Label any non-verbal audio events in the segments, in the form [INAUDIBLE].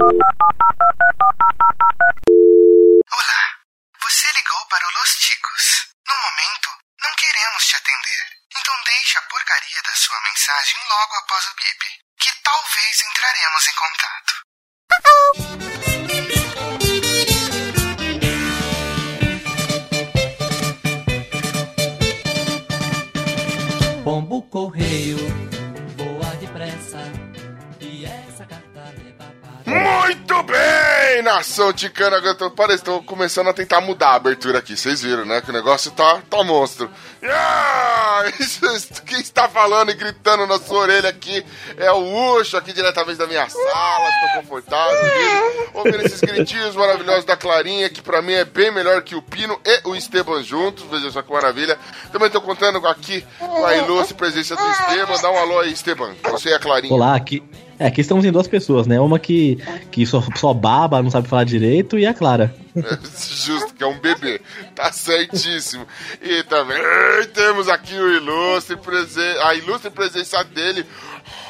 Olá, você ligou para o Los Ticos. No momento, não queremos te atender. Então deixe a porcaria da sua mensagem logo após o bip, que talvez entraremos em contato. Pombo correio, Muito bem, nação ticana. Parece, tô começando a tentar mudar a abertura aqui. Vocês viram, né? Que o negócio tá, tá monstro. Ah, isso- [LAUGHS] quem está falando e gritando na sua orelha aqui é o Ucho, aqui diretamente da minha sala. Estou confortável. ouvindo- esses gritinhos maravilhosos da Clarinha, que pra mim é bem melhor que o Pino e o Esteban juntos. Veja só que maravilha. Também tô contando aqui com a ilustre presença do Esteban. Dá um alô aí, Esteban. Você e a Clarinha. Olá, aqui. É, aqui estamos em duas pessoas, né? Uma que, que só, só baba, não sabe falar direito, e a Clara. [LAUGHS] Justo, que é um bebê. Tá certíssimo. E também temos aqui o ilustre presen a ilustre presença dele,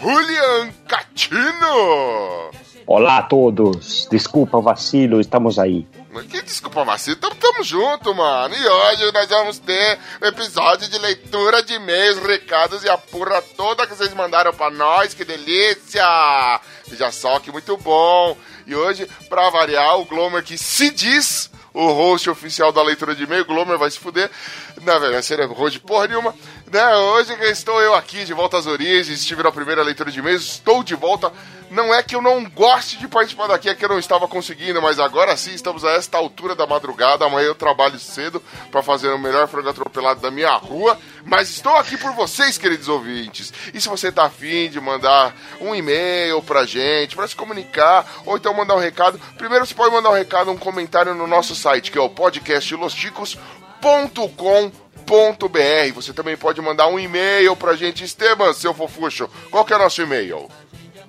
Julian Catino. Olá a todos, desculpa o vacilo, estamos aí. Que desculpa, Marcinho, tamo, tamo junto, mano. E hoje nós vamos ter um episódio de leitura de e-mails, recados e a porra toda que vocês mandaram pra nós. Que delícia! Veja só que muito bom. E hoje, pra variar, o Glomer que se diz o host oficial da leitura de e-mail, Glomer vai se fuder. Na verdade, seria host porra nenhuma. Né? Hoje estou eu aqui de volta às origens, estive na primeira leitura de e-mails, estou de volta. Não é que eu não goste de participar daqui, é que eu não estava conseguindo, mas agora sim estamos a esta altura da madrugada. Amanhã eu trabalho cedo para fazer o melhor frango atropelado da minha rua. Mas estou aqui por vocês, queridos ouvintes. E se você tá afim de mandar um e-mail pra gente, para se comunicar, ou então mandar um recado, primeiro você pode mandar um recado, um comentário no nosso site, que é o podcastlosticos.com.br. Você também pode mandar um e-mail pra gente, Esteban, seu fofuxo. Qual que é o nosso e-mail?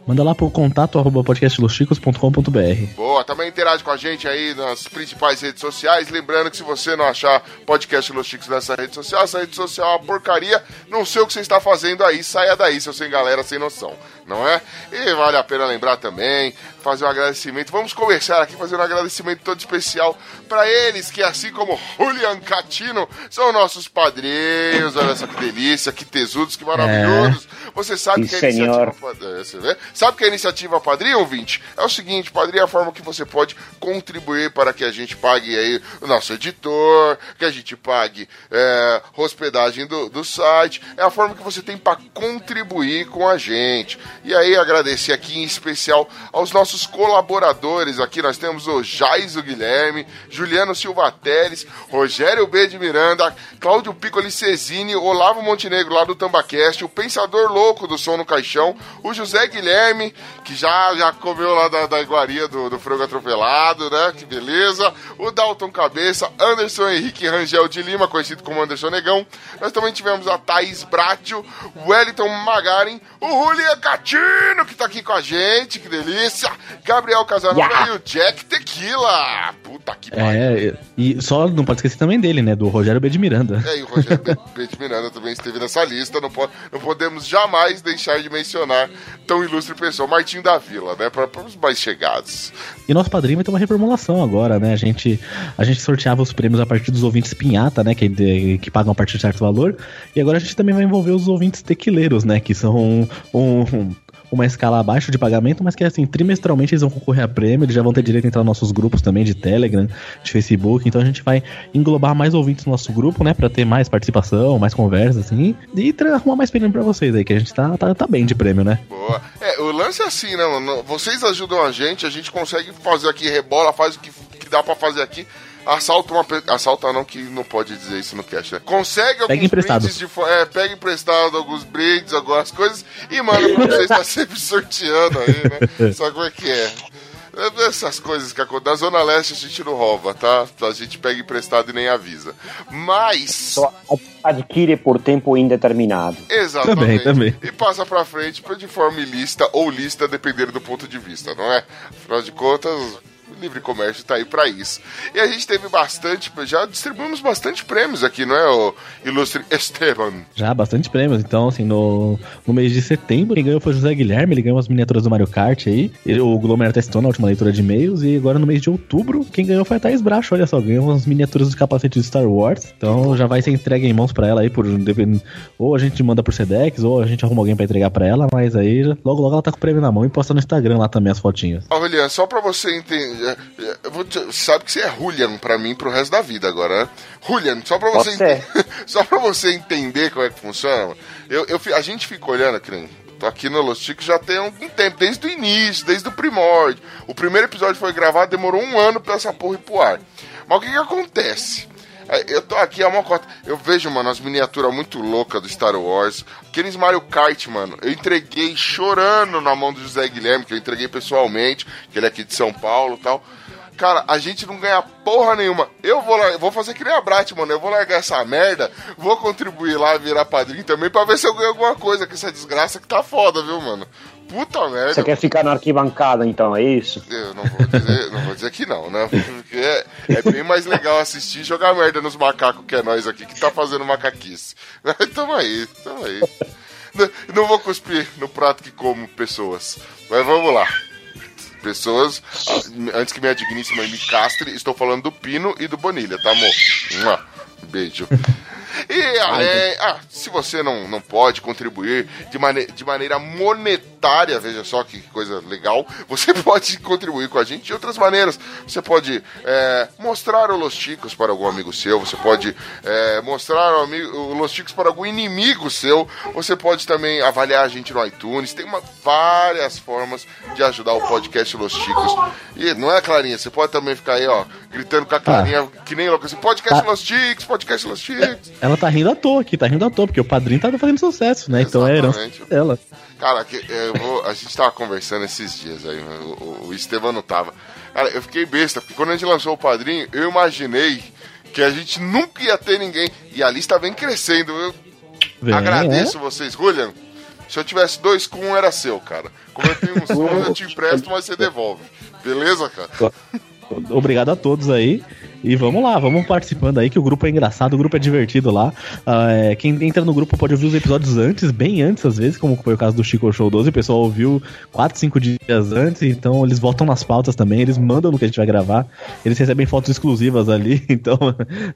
Manda lá pro contato arroba podcastlosticos.com.br. Boa, também interage com a gente aí nas principais redes sociais. Lembrando que se você não achar podcast Los Chicos nessa rede social, essa rede social é uma porcaria. Não sei o que você está fazendo aí, saia daí, seu sem galera sem noção, não é? E vale a pena lembrar também, fazer um agradecimento. Vamos conversar aqui, fazer um agradecimento todo especial para eles, que assim como Julian Catino, são nossos padrinhos. Olha só que delícia, que tesudos, que maravilhosos. Você sabe Sim, que a senhor. iniciativa é? Sabe que a iniciativa Padrinho, ouvinte? É o seguinte, Padrinho é a forma que você pode contribuir para que a gente pague aí o nosso editor, que a gente pague é, hospedagem do, do site. É a forma que você tem para contribuir com a gente. E aí, agradecer aqui em especial aos nossos colaboradores aqui. Nós temos o Jaiso Guilherme, Juliano Silva Teles, Rogério B. de Miranda, Cláudio Piccoli Cesini, Olavo Montenegro lá do Tambacast, o Pensador Louco do Som no Caixão, o José Guilherme, que já, já comeu lá da, da iguaria do, do frango atropelado, né? Que beleza. O Dalton Cabeça, Anderson Henrique Rangel de Lima, conhecido como Anderson Negão. Nós também tivemos a Thaís Bratio, o Wellington Magarin, o Julia Catino, que tá aqui com a gente, que delícia. Gabriel Casanova Yeah. e o Jack Tequila. Puta que pariu. É, e só não pode esquecer também dele, né? Do Rogério B. de Miranda. É, e o Rogério B. B. de Miranda também esteve nessa lista. Não, po- não podemos jamais deixar de mencionar tão ilustre pessoa. Martinho da Vila, né? Para os mais chegados. E nosso padrinho vai ter uma reformulação agora, né? A gente, a gente sorteava os prêmios a partir dos ouvintes pinhata, né? Que, de- que pagam a partir de certo valor. E agora a gente também vai envolver os ouvintes tequileiros, né? Que são um- um- uma escala abaixo de pagamento, mas que assim, trimestralmente eles vão concorrer a prêmio, eles já vão ter direito a entrar nos nossos grupos também de Telegram, de Facebook. Então a gente vai englobar mais ouvintes no nosso grupo, né? Pra ter mais participação, mais conversa, assim. E arrumar mais prêmio pra vocês aí, que a gente tá, tá, tá bem de prêmio, né? Boa. É, o lance é assim, né, mano? Vocês ajudam a gente, a gente consegue fazer aqui, rebola, faz o que, que dá pra fazer aqui. Assalta uma. pe- Assalta não, que não pode dizer isso no cast, né? Consegue alguns emprestado. brindes de fo- É, pega emprestado alguns brindes, algumas coisas e manda pra vocês, tá sempre sorteando aí, né? [LAUGHS] Sabe como é que é? É Essas coisas que acontecem. Na Zona Leste a gente não rouba, tá? A gente pega emprestado e nem avisa. Mas. Só adquire por tempo indeterminado. Exatamente. Também, também. E passa pra frente de forma ilícita ou lista, dependendo do ponto de vista, não é? Afinal de contas, O livre comércio tá aí pra isso. E a gente teve bastante, já distribuímos bastante prêmios aqui, não é, o ilustre Esteban? Já, bastante prêmios. Então, assim, no, no mês de setembro, quem ganhou foi o José Guilherme, ele ganhou umas miniaturas do Mario Kart aí. Ele- o Glomer testou na última leitura de e-mails. E agora no mês de outubro, quem ganhou foi a Thaís Bracho, olha só, ganhou umas miniaturas do capacete de Star Wars. Então já vai ser entregue em mãos pra ela aí, por ou a gente manda por Sedex, ou a gente arruma alguém pra entregar pra ela, mas aí logo logo ela tá com o prêmio na mão e posta no Instagram lá também as fotinhas. Ó, Julian, só pra você entender. Eu vou te- sabe que você é Julian pra mim pro resto da vida agora, né? Julian, só pra você, Você. ente- [LAUGHS] só pra você entender como é que funciona. Eu, eu a gente fica olhando aqui, né? Tô aqui no Los Chicos já tem algum tempo, desde o início, desde o primórdio. O primeiro episódio foi gravado, demorou um ano pra essa porra ir pro ar. Mas o que que acontece? É, Eu tô aqui, é uma cota. Eu vejo, mano, as miniaturas muito loucas do Star Wars. Aqueles Mario Kart, mano. Eu entreguei chorando na mão do José Guilherme, que eu entreguei pessoalmente, que ele é aqui de São Paulo e tal. Cara, a gente não ganha porra nenhuma. Eu vou vou fazer que nem a Brat, mano. Eu vou largar essa merda, vou contribuir lá, virar padrinho também, pra ver se eu ganho alguma coisa com essa desgraça que tá foda, viu, mano? Puta merda. Você quer ficar na arquibancada, então, é isso? Eu não vou dizer, não vou dizer que não, né? Porque é, é bem mais legal assistir e jogar merda nos macacos que é nós aqui, que tá fazendo macaquice. [LAUGHS] Tamo aí, tamo aí. Não, não vou cuspir no prato que como pessoas. Mas vamos lá. Pessoas, antes que minha digníssima me castre, estou falando do Pino e do Bonilha, tá, amor? Beijo. E além, ah, se você não, não pode contribuir de, mane de maneira monetária, veja só que coisa legal, você [LAUGHS] pode contribuir com a gente de outras maneiras. Você pode é, mostrar o Los Chicos para algum amigo seu, você pode é, mostrar o, amigo, o Los Chicos para algum inimigo seu, você pode também avaliar a gente no iTunes, tem uma, várias formas de ajudar o podcast Los Chicos. E não é, Clarinha? Você pode também ficar aí, ó, gritando com a Clarinha, que nem louco assim, podcast Tá. Los Chicos, podcast Los Chicos. Ela tá rindo à toa aqui, tá rindo à toa, porque o padrinho tá fazendo sucesso, né? Então é herança Exatamente. dela. Cara, que, eu vou, a gente tava conversando esses dias aí, né, o, o, não tava. Cara, eu fiquei besta, porque quando a gente lançou o padrinho, eu imaginei que a gente nunca ia ter ninguém. E a lista vem crescendo. Eu Vem, agradeço vocês. Julian, se eu tivesse dois com um, era seu, cara. Como eu tenho uns [LAUGHS] um, eu te empresto, mas você devolve. Beleza, cara? é. Obrigado a todos aí. E vamos lá, vamos participando aí, que o grupo é engraçado, o grupo é divertido lá. É, quem entra no grupo pode ouvir os episódios antes, bem antes às vezes, como foi o caso do Chico Show 12. O pessoal ouviu 4, 5 dias antes, então eles votam nas pautas também, eles mandam no que a gente vai gravar. Eles recebem fotos exclusivas ali, [LAUGHS] então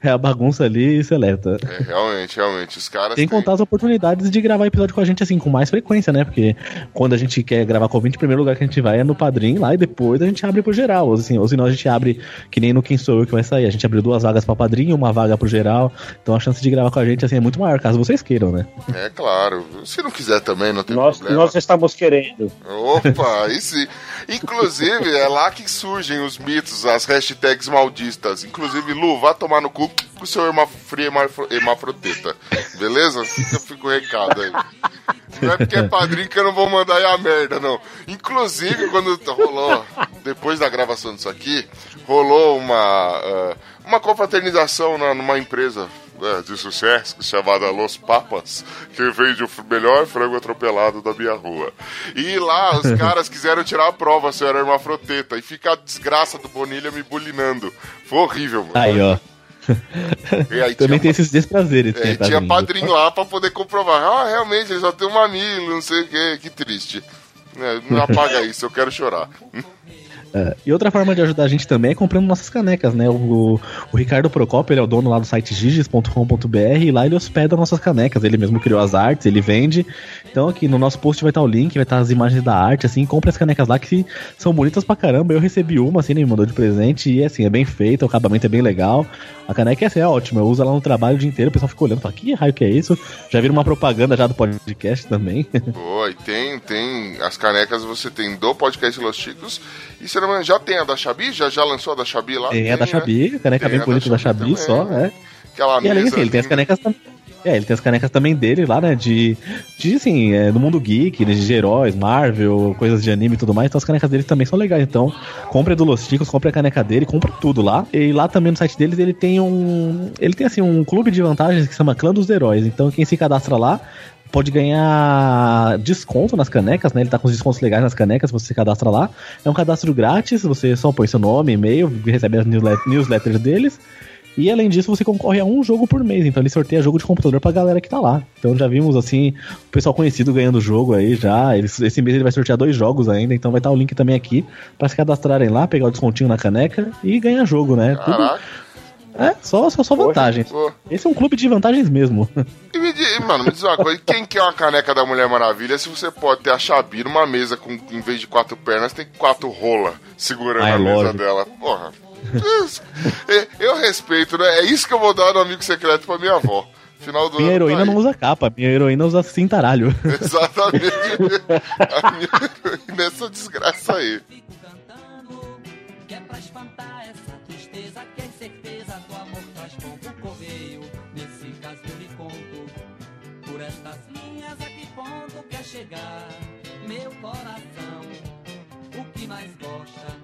é a bagunça ali seleta. É, realmente, realmente. Os caras. Sem têm- contar as oportunidades de gravar episódio com a gente assim, com mais frequência, né? Porque quando a gente quer gravar com o ouvinte, o primeiro lugar que a gente vai é no padrinho lá e depois a gente abre pro geral. Ou, assim, ou senão a gente abre, que nem no Quem Sou Eu que vai sair. A gente abriu duas vagas pra padrinho e uma vaga pro geral. Então a chance de gravar com a gente assim é muito maior, caso vocês queiram, né? É claro. Se não quiser também, não tem Nós, problema. nós estamos querendo. Opa, [LAUGHS] aí sim. Inclusive, é lá que surgem os mitos, as hashtags maldistas. Inclusive, Lu, vá tomar no cu com o seu hermafro- hermafroteta. Beleza? Fica, fica o recado aí. Não é porque é padrinho que eu não vou mandar aí a merda, não. Inclusive, quando rolou, depois da gravação disso aqui, rolou uma, ah, uma confraternização na, numa empresa né, de sucesso chamada Los Papas, que vende o melhor frango atropelado da minha rua. E lá os [LAUGHS] caras quiseram tirar a prova se eu era hermafroteta e fica a desgraça do Bonilha me bulinando. Foi horrível, mano. Aí, ó. Aí [LAUGHS] Também tem esses desprazeres. é, né, tinha padrinho? padrinho lá pra poder comprovar. Ah, realmente, ele só tem um mamilo, não sei o que, que triste. É, não apaga isso, eu quero chorar. E outra forma de ajudar a gente também é comprando nossas canecas, né? O, o Ricardo Procopio, ele é o dono lá do site giges.com.br e lá ele hospeda nossas canecas. Ele mesmo criou as artes, ele vende. Então aqui no nosso post vai estar o link, vai estar as imagens da arte, assim, compre as canecas lá que são bonitas pra caramba. Eu recebi uma, assim, ele me mandou de presente e assim, é bem feita, o acabamento é bem legal. A caneca assim, é ótima, eu uso ela no trabalho o dia inteiro, o pessoal fica olhando, fala, que raio que é isso? Já viram uma propaganda já do podcast também. Boa, e tem, tem as canecas você tem do podcast Los Chicos. E se já tem a da Xabi? Já, já lançou a da Xabi lá? Tem a da né? Xabi, a caneca Tem bem a da bonita da Xabi Xabi só, é. Aquela E além assim, ele tem as canecas também. É, ele tem as canecas também dele lá, né? De, de assim, é, do mundo geek, né, de heróis, Marvel, coisas de anime e tudo mais. Então as canecas dele também são legais. Então, compre a do Los Chicos, compre a caneca dele, compra tudo lá. E lá também no site deles ele tem um. Ele tem assim um clube de vantagens que se chama Clã dos Heróis. Então quem se cadastra lá. Pode ganhar desconto nas canecas, né? Ele tá com os descontos legais nas canecas, você se cadastra lá. É um cadastro grátis, você só põe seu nome, e-mail, recebe as newslet- newsletters deles. E além disso, você concorre a um jogo por mês. Então ele sorteia jogo de computador pra galera que tá lá. Então já vimos assim, o pessoal conhecido ganhando jogo aí já. Esse mês ele vai sortear dois jogos ainda. Então vai estar o link também aqui pra se cadastrarem lá, pegar o descontinho na caneca e ganhar jogo, né? Tudo-. É, só, só, só vantagens. Esse é um clube de vantagens mesmo. E me diz, mano, me diz uma coisa, quem quer uma caneca da Mulher Maravilha, se você pode ter a Xabi numa mesa com, em vez de quatro pernas, tem quatro rola segurando Ah, é a mesa lógico. dela. Porra. É, Eu respeito, né? É isso que eu vou dar no amigo secreto pra minha avó. Final do Minha ano. heroína tá não usa capa, minha heroína usa cintaralho. Exatamente. [LAUGHS] A minha heroína é essa desgraça aí. Cantando, que é pra espantar essa chegar meu coração. O que mais gosta,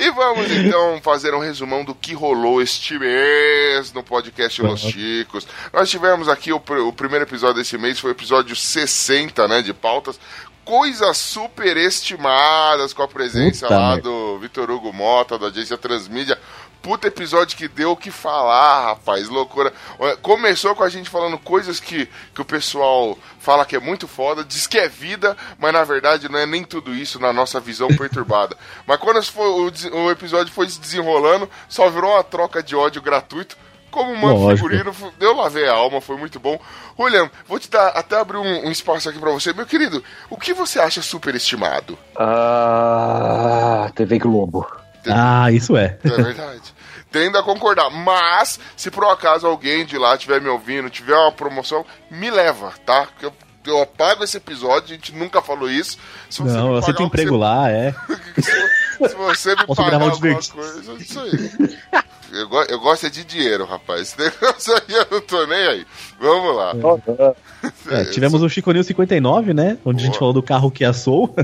E vamos então fazer um resumão do que rolou este mês no podcast Los Chicos. Nós tivemos aqui o, o primeiro episódio desse mês, foi o episódio 60, né, de pautas. Coisas superestimadas com a presença Puta lá do Vitor Hugo Mota, da agência Transmídia. Puta episódio que deu o que falar, rapaz, loucura. Começou com a gente falando coisas que, que o pessoal fala que é muito foda, diz que é vida, mas na verdade não é nem tudo isso na nossa visão perturbada. [LAUGHS] Mas quando foi- o, o episódio foi se desenrolando, só virou uma troca de ódio gratuito. Como uma Lógico. figurino, fu- eu lavei a alma, foi muito bom. Julian, vou te dar até abrir um, um espaço aqui pra você. Meu querido, o que você acha superestimado? Ah, TV Globo. ah, isso é. É verdade. Tendo a concordar. Mas, se por um acaso alguém de lá estiver me ouvindo, tiver uma promoção, me leva, tá? Que eu, eu apago esse episódio, a gente nunca falou isso. Se Não, me você tem emprego lá, é. [LAUGHS] Se, você me Posso pagar alguma coisa, isso aí. Eu, go- eu gosto é de dinheiro, rapaz. Esse [LAUGHS] negócio aí eu não tô nem aí. Vamos lá. É, [LAUGHS] tivemos o Chico News 59, né? Onde a gente Boa. falou do carro que Soul.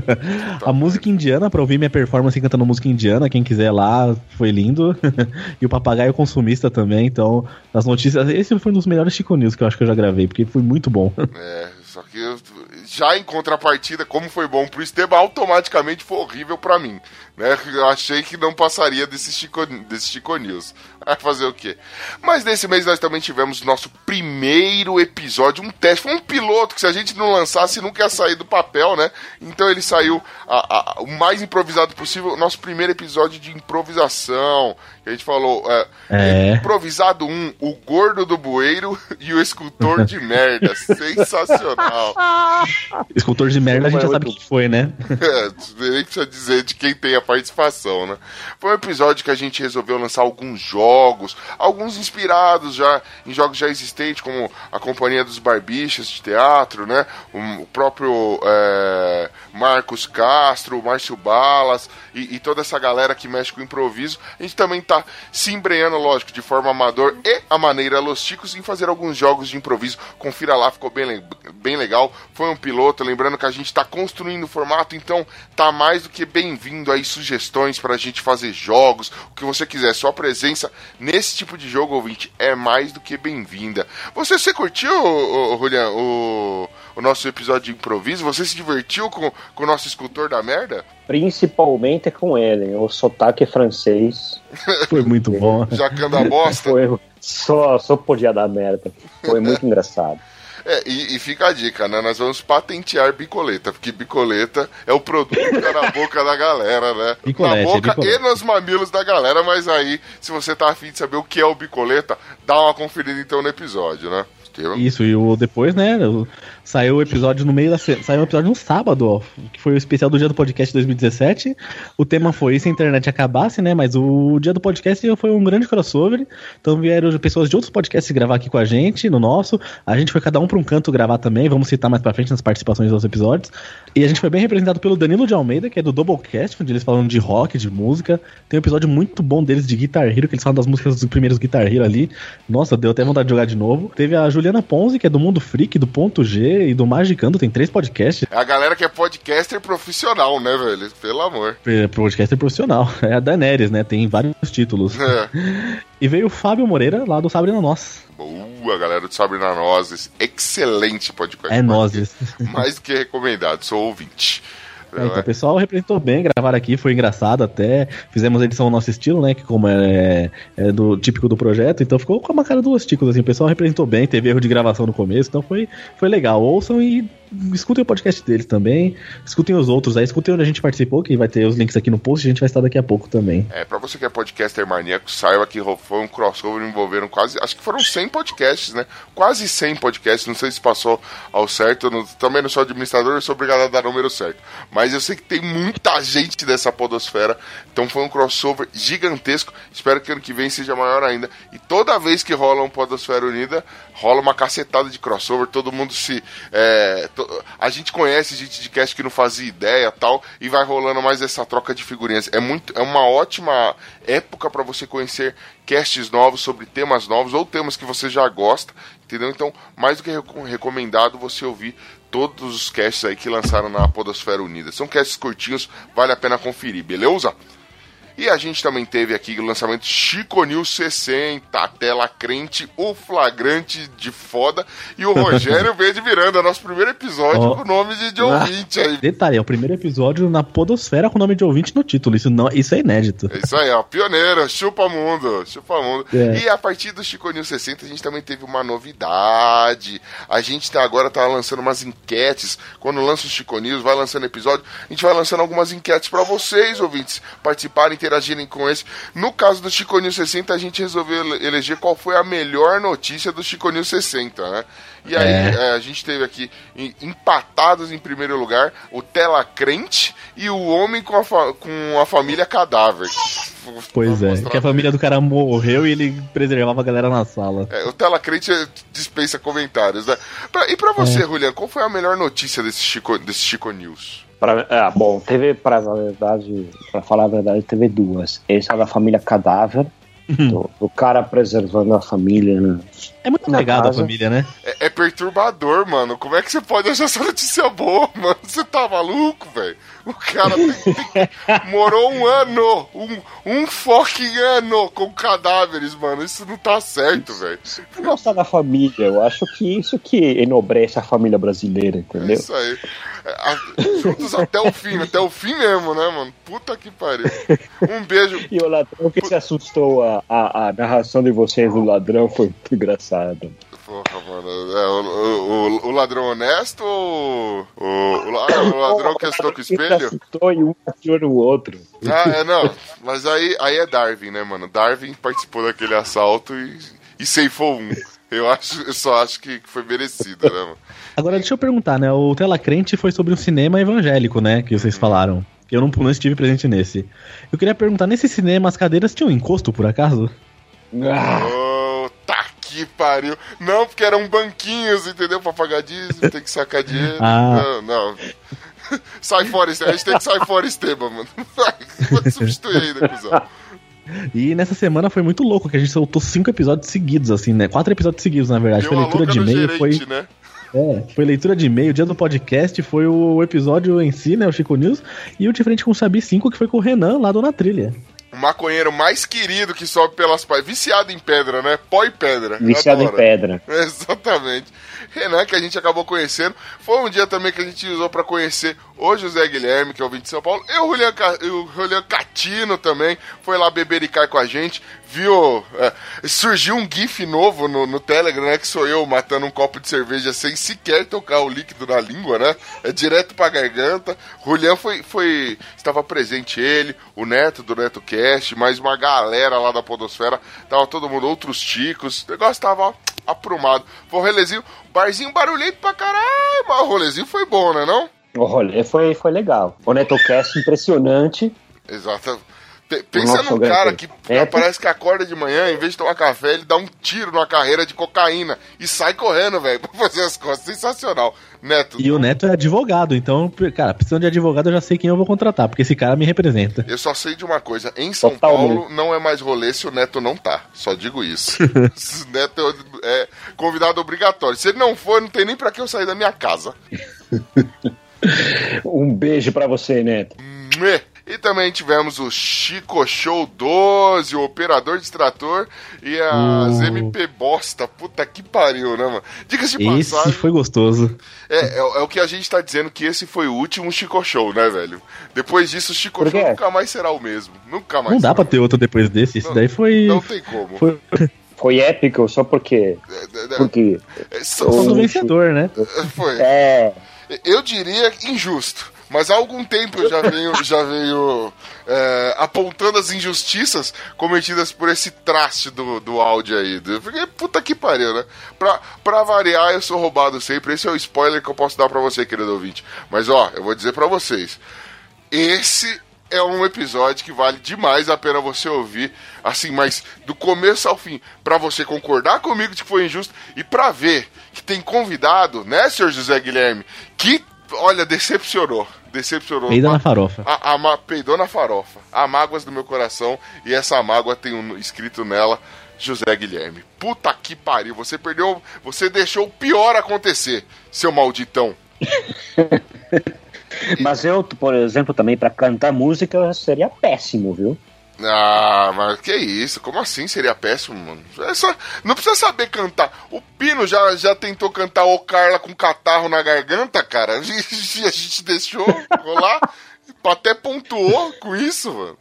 a música indiana, pra ouvir minha performance cantando música indiana. Quem quiser lá, foi lindo. e o Papagaio Consumista também. Então, as notícias. Esse foi um dos melhores Chico News que eu acho que eu já gravei, porque foi muito bom. É, só que já em contrapartida, como foi bom pro Esteban, automaticamente foi horrível pra mim. Né? Eu achei que não passaria desse Chico, desse Chico News. Vai fazer o quê? Mas nesse mês nós também tivemos nosso primeiro episódio, um teste, foi um piloto que se a gente não lançasse nunca ia sair do papel, né? Então ele saiu a- a- o mais improvisado possível, nosso primeiro episódio de improvisação. Que a gente falou, é, É. improvisado um, o gordo do bueiro [LAUGHS] e o escultor de merda. [LAUGHS] Sensacional. Escultor de merda, a gente já sabe quem foi, né? [LAUGHS] É, nem precisa dizer de quem tem a participação, né? Foi um episódio que a gente resolveu lançar alguns jogos, alguns inspirados já em jogos já existentes, como a Companhia dos Barbichas de Teatro, né? O, o próprio é, Marcos Castro, o Márcio Balas e, e toda essa galera que mexe com improviso. A gente também tá se embreando, lógico, de forma amador e a maneira Los Ticos em fazer alguns jogos de improviso. Confira lá, ficou bem, bem legal. Foi um piloto, lembrando que a gente tá construindo o formato, então tá mais do que bem-vindo aí sugestões pra gente fazer jogos, o que você quiser. Sua presença nesse tipo de jogo, ouvinte, é mais do que bem-vinda. Você, você curtiu, Julian, o, o nosso episódio de improviso? Você se divertiu com, com o nosso escultor da merda? Principalmente com ele, o sotaque francês. [LAUGHS] Foi muito bom. Jacando a bosta? Foi, só, só podia dar merda. Foi muito [LAUGHS] engraçado. É, e, e fica a dica, né? Nós vamos patentear bicoleta, porque bicoleta é o produto que tá na [LAUGHS] boca da galera, né? Bicolete, na boca bicolete. e nos mamilos da galera, mas aí, se você tá afim de saber o que é o bicoleta, dá uma conferida então no episódio, né? Isso, e o depois, né? o- Saiu o episódio no meio da. Saiu episódio no sábado, que foi o especial do dia do podcast 2017. O tema foi se a internet acabasse, né? Mas o dia do podcast foi um grande crossover. Então vieram pessoas de outros podcasts gravar aqui com a gente, no nosso. A gente foi cada um para um canto gravar também. Vamos citar mais pra frente nas participações dos episódios. E a gente foi bem representado pelo Danilo de Almeida, que é do Doublecast, onde eles falam de rock, de música. Tem um episódio muito bom deles de Guitar Hero, que eles falam das músicas dos primeiros Guitar Hero ali. Nossa, deu até vontade de jogar de novo. Teve a Juliana Ponzi, que é do Mundo Freak, do Ponto G e do Magicando, tem três podcasts. É a galera que é podcaster profissional, né, velho? Pelo amor. É, podcaster profissional. É a Daenerys, né? Tem vários títulos. É. [LAUGHS] e veio o Fábio Moreira, lá do Sabrina Nós. Boa, galera do Sabrina Nozes. Excelente podcast. É Nozes. Mais do que recomendado, sou ouvinte. É, então, o pessoal representou bem, gravaram aqui, foi engraçado até. Fizemos a edição ao nosso estilo, né? Que como é, é, do típico do projeto, então ficou com uma cara duas ticos, assim. O pessoal representou bem, teve erro de gravação no começo, então foi, foi legal. Ouçam e escutem o podcast deles também, escutem os outros aí, escutem onde a gente participou, que vai ter os links aqui no post, a gente vai estar daqui a pouco também. É, pra você que é podcaster maníaco, saiba que foi um crossover envolvendo quase, acho que foram 100 podcasts, né? Quase 100 podcasts, não sei se passou ao certo, não, também não sou administrador, eu sou obrigado a dar o número certo. Mas eu sei que tem muita gente dessa podosfera, então foi um crossover gigantesco, espero que ano que vem seja maior ainda. E toda vez que rola um Podosfera Unida, rola uma cacetada de crossover, todo mundo se... É, a gente conhece gente de cast que não fazia ideia tal, e vai rolando mais essa troca de figurinhas. É, muito, é uma ótima época para você conhecer casts novos sobre temas novos ou temas que você já gosta, entendeu? Então, mais do que recomendado você ouvir todos os casts aí que lançaram na Podosfera Unida. São casts curtinhos, vale a pena conferir, beleza? E a gente também teve aqui o lançamento Chico News 60, tela crente, o flagrante de foda. E o Rogério [LAUGHS] Verde Miranda, nosso primeiro episódio oh. com o nome de, de ouvinte aí. Detalhe, é o primeiro episódio na Podosfera com o nome de ouvinte no título. Isso, não, isso é inédito. É isso aí, ó. Pioneiro, chupa mundo, chupa mundo. É. E a partir do Chico News 60, a gente também teve uma novidade. A gente tá, agora tá lançando umas enquetes. Quando lança o Chico News, vai lançando episódio, a gente vai lançando algumas enquetes para vocês, ouvintes, participarem, interagirem com esse. No caso do Chico News 60, a gente resolveu eleger qual foi a melhor notícia do Chico News 60, né? E aí é. É, a gente teve aqui empatados em primeiro lugar o Tela Crente e o Homem com a, com a Família Cadáver. Pois é, que a família do cara morreu e ele preservava a galera na sala. É, o Tela Crente dispensa comentários, né? Pra, e pra você, é. Julian, qual foi a melhor notícia desse Chico, desse Chico News? Pra, é, bom, teve, pra verdade, pra falar a verdade, teve duas. Esse é da família Cadáver, uhum. do, do, cara preservando a família, né? É muito legado a família, né? É, é, perturbador, mano. Como é que você pode achar essa notícia boa, [LAUGHS] mano? Você tá maluco, velho? O cara tem, tem, morou um ano, um, um fucking ano com cadáveres, mano. Isso não tá certo, velho. Gostar da família, eu acho que isso que enobrece a família brasileira, entendeu? É isso aí. É, juntos até o fim, até o fim mesmo, né, mano? Puta que pariu. Um beijo. E o ladrão que se assustou a, a, a narração de vocês do ladrão foi muito engraçado. Porra, mano. É, o, o, o, ladrão honesto ou o, o, ladrão que estou com o espelho? Assustou e um atirou no outro. Ah, é, não. Mas aí, aí é Darwin, né, mano? Darwin participou daquele assalto e, e ceifou um. Eu, acho, eu só acho que foi merecido, né, mano? Agora, deixa eu perguntar, né? O Tela Crente foi sobre um cinema evangélico, né? Que vocês uhum. falaram. Eu não, não estive presente nesse. Eu queria perguntar, nesse cinema as cadeiras tinham encosto, por acaso? Ah que pariu. Não, porque eram banquinhos, entendeu? Pra pagar dízimo, tem que sacar dinheiro. Ah. Não, não. [LAUGHS] Sai fora, a gente tem que sair fora, Esteban, mano. [LAUGHS] Vou te substituir ainda, cuzão. E nessa semana foi muito louco, que a gente soltou cinco episódios seguidos, assim, né? Quatro episódios seguidos, na verdade. Deu foi leitura de e-mail, foi. Né? É, foi leitura de e-mail, dia do podcast, foi o episódio em si, né? O Chico News, e o de frente com o Sabi 5, que foi com o Renan lá do Na Trilha o maconheiro mais querido que sobe pelas paredes. Viciado em pedra, né? Pó e pedra. Viciado em pedra. [LAUGHS] Exatamente. Renan, [LAUGHS] que a gente acabou conhecendo. Foi um dia também que a gente usou para conhecer o José Guilherme, que é o 20 de São Paulo, e o Julian, o Julian Catino também. Foi lá bebericar com a gente. viu. é, surgiu um GIF novo no, no Telegram, né? Que sou eu matando um copo de cerveja sem sequer tocar o líquido na língua, né? É direto pra garganta. Julian foi, foi. Estava presente ele, o Neto do Neto Cast, mais uma galera lá da Podosfera. Tava todo mundo, outros ticos. O negócio tava ó, aprumado. Foi um rolezinho, barzinho barulhento pra caralho, mas o rolezinho foi bom, né? Não? O rolê foi, foi legal. O NetoCast impressionante. Exato. Pe- Pensa num cara que É, parece que acorda de manhã, em vez de tomar café, ele dá um tiro numa carreira de cocaína e sai correndo, velho, [LAUGHS] pra fazer as coisas. Sensacional. Neto, E o Neto é advogado, então, cara, precisando de advogado, eu já sei quem eu vou contratar, porque esse cara me representa. eu só sei de uma coisa: em São Totalmente. Paulo não é mais rolê se o Neto não tá. Só digo isso. [LAUGHS] o Neto é é convidado obrigatório. Se ele não for, não tem nem pra que eu sair da minha casa. [LAUGHS] Um beijo pra você, Neto. Mue. E também tivemos o Chico Show 12, o Operador de Trator e as Uh. MP Bosta. Puta que pariu, né, mano? Diga-se de Esse passagem, foi gostoso. é, é, é o que a gente tá dizendo que esse foi o último Chico Show, né, velho? Depois disso, o Chico Show nunca mais será o mesmo. Nunca mais. Não dá pra o ter outro depois desse. Esse Não, daí foi. Não tem como. Foi Foi épico só porque. É, é, Porque. é, só- só do vencedor, né? foi. É. Eu diria injusto. Mas há algum tempo eu já venho, já venho é, apontando as injustiças cometidas por esse traste do, do áudio aí. Porque puta que pariu, né? Pra, pra variar, eu sou roubado sempre. Esse é o spoiler que eu posso dar pra você, querido ouvinte. Mas ó, eu vou dizer pra vocês. Esse é um episódio que vale demais a pena você ouvir, assim, mas do começo ao fim, pra você concordar comigo de que foi injusto e pra ver que tem convidado, né, senhor José Guilherme, que, olha, decepcionou. Decepcionou. Peida na farofa. A, a, ma- peidou na farofa. Há mágoas do meu coração e essa mágoa tem um escrito nela. José Guilherme. Puta que pariu. Você perdeu. Você deixou o pior acontecer, seu malditão. [LAUGHS] Mas eu, por exemplo, também pra cantar música eu seria péssimo, viu? Ah, mas que isso? Como assim seria péssimo, mano? É só, não precisa saber cantar. O Pino já, já tentou cantar o Carla com catarro na garganta, cara. [LAUGHS] A gente, a gente deixou rolar. Até pontuou com isso, mano.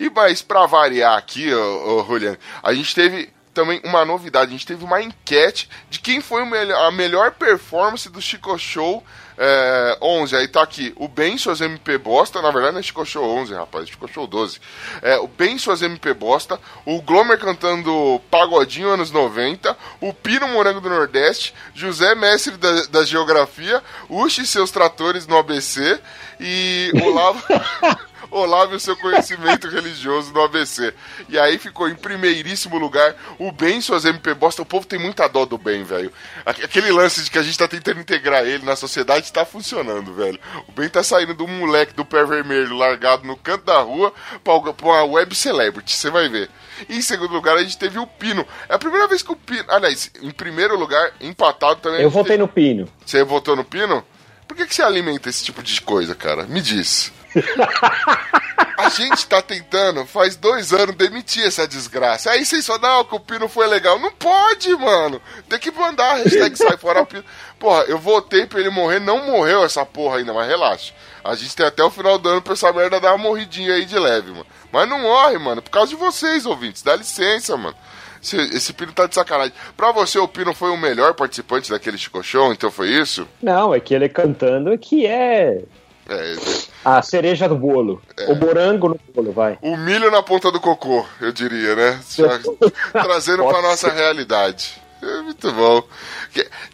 E mas pra variar aqui, ô, ô Julian, a gente teve também uma novidade. A gente teve uma enquete de quem foi melhor- a melhor performance do Chico Show é, 11. Aí tá aqui, o Ben suas MP Bosta, na verdade não é Chico Show 11, rapaz, Chico Show 12. É, o Ben suas MP Bosta, o Glomer cantando Pagodinho anos 90, o Pino Morango do Nordeste, José Mestre da, da Geografia, Uchi e seus tratores no ABC e Olavo... [LAUGHS] Olavo e o seu conhecimento [LAUGHS] religioso no ABC. E aí ficou em primeiríssimo lugar o Ben e suas MP Bosta. O povo tem muita dó do Ben, velho. Aqu- Aquele lance de que a gente tá tentando integrar ele na sociedade tá funcionando, velho. O Ben tá saindo do moleque do pé vermelho largado no canto da rua pra, pra uma web celebrity, você vai ver. E em segundo lugar a gente teve o Pino. É a primeira vez que o Pino. Aliás, em primeiro lugar, empatado também. Eu votei teve- no Pino. Você votou no Pino? Por que, que você alimenta esse tipo de coisa, cara? Me diz. [LAUGHS] A gente tá tentando, faz dois anos, demitir essa desgraça. Aí vocês não, que o Pino foi legal. Não pode, mano. Tem que mandar a hashtag sai fora Pino. Porra, eu votei pra ele morrer, não morreu essa porra ainda, mas relaxa. A gente tem até o final do ano pra essa merda dar uma morridinha aí de leve, mano. Mas não morre, mano, por causa de vocês, ouvintes. Dá licença, mano. Esse, esse Pino tá de sacanagem. Pra você, o Pino foi o melhor participante daquele Chico Show, então foi isso? Não, é que ele cantando é que é É, a cereja do bolo. O morango no bolo, vai. o milho na ponta do cocô, eu diria, né? Já [LAUGHS] trazendo pra nossa realidade. É muito bom.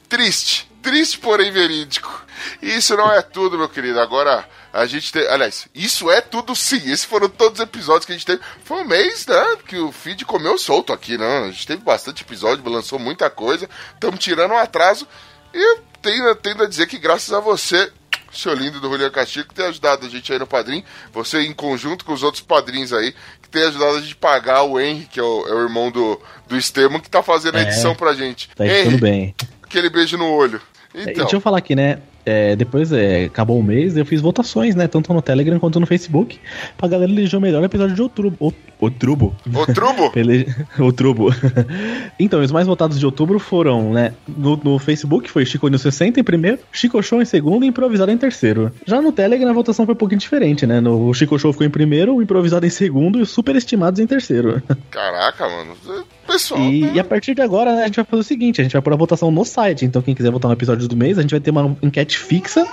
Triste, triste, porém verídico. Isso não é tudo, meu querido. Agora a gente tem. Aliás, isso é tudo sim. Esses foram todos os episódios que a gente teve. Foi um mês, né? Que o feed comeu solto aqui, né? A gente teve bastante episódio, lançou muita coisa. Estamos tirando um atraso. E tenho, tenho a dizer que graças a você, seu lindo do Julian Castilho, que tem ajudado a gente aí no padrinho. Você em conjunto com os outros padrinhos aí, que tem ajudado a gente pagar o Henry, que é o, é o irmão do, do Esteban, que tá fazendo a É. edição pra gente. Tá editando Henry, bem. aquele beijo no olho. E Então, Deixa eu falar aqui, né? É, depois é, acabou o mês, eu fiz votações, né? Tanto no Telegram quanto no Facebook, pra galera eleger o melhor episódio de outubro. O- Outubro. Outubro? Ele... Outubro. então, os mais votados de outubro foram, né? No, no Facebook foi Chico News 60 em primeiro, Chico Show em segundo e Improvisado em terceiro. Já no Telegram a votação foi um pouquinho diferente, né? No o Chico Show ficou em primeiro, o Improvisado em segundo e os Superestimados em terceiro. [LAUGHS] Caraca, mano. Pessoal. E, né? e a partir de agora, né, a gente vai fazer o seguinte: a gente vai pôr a votação no site. Então, quem quiser votar no episódio do mês, a gente vai ter uma enquete fixa.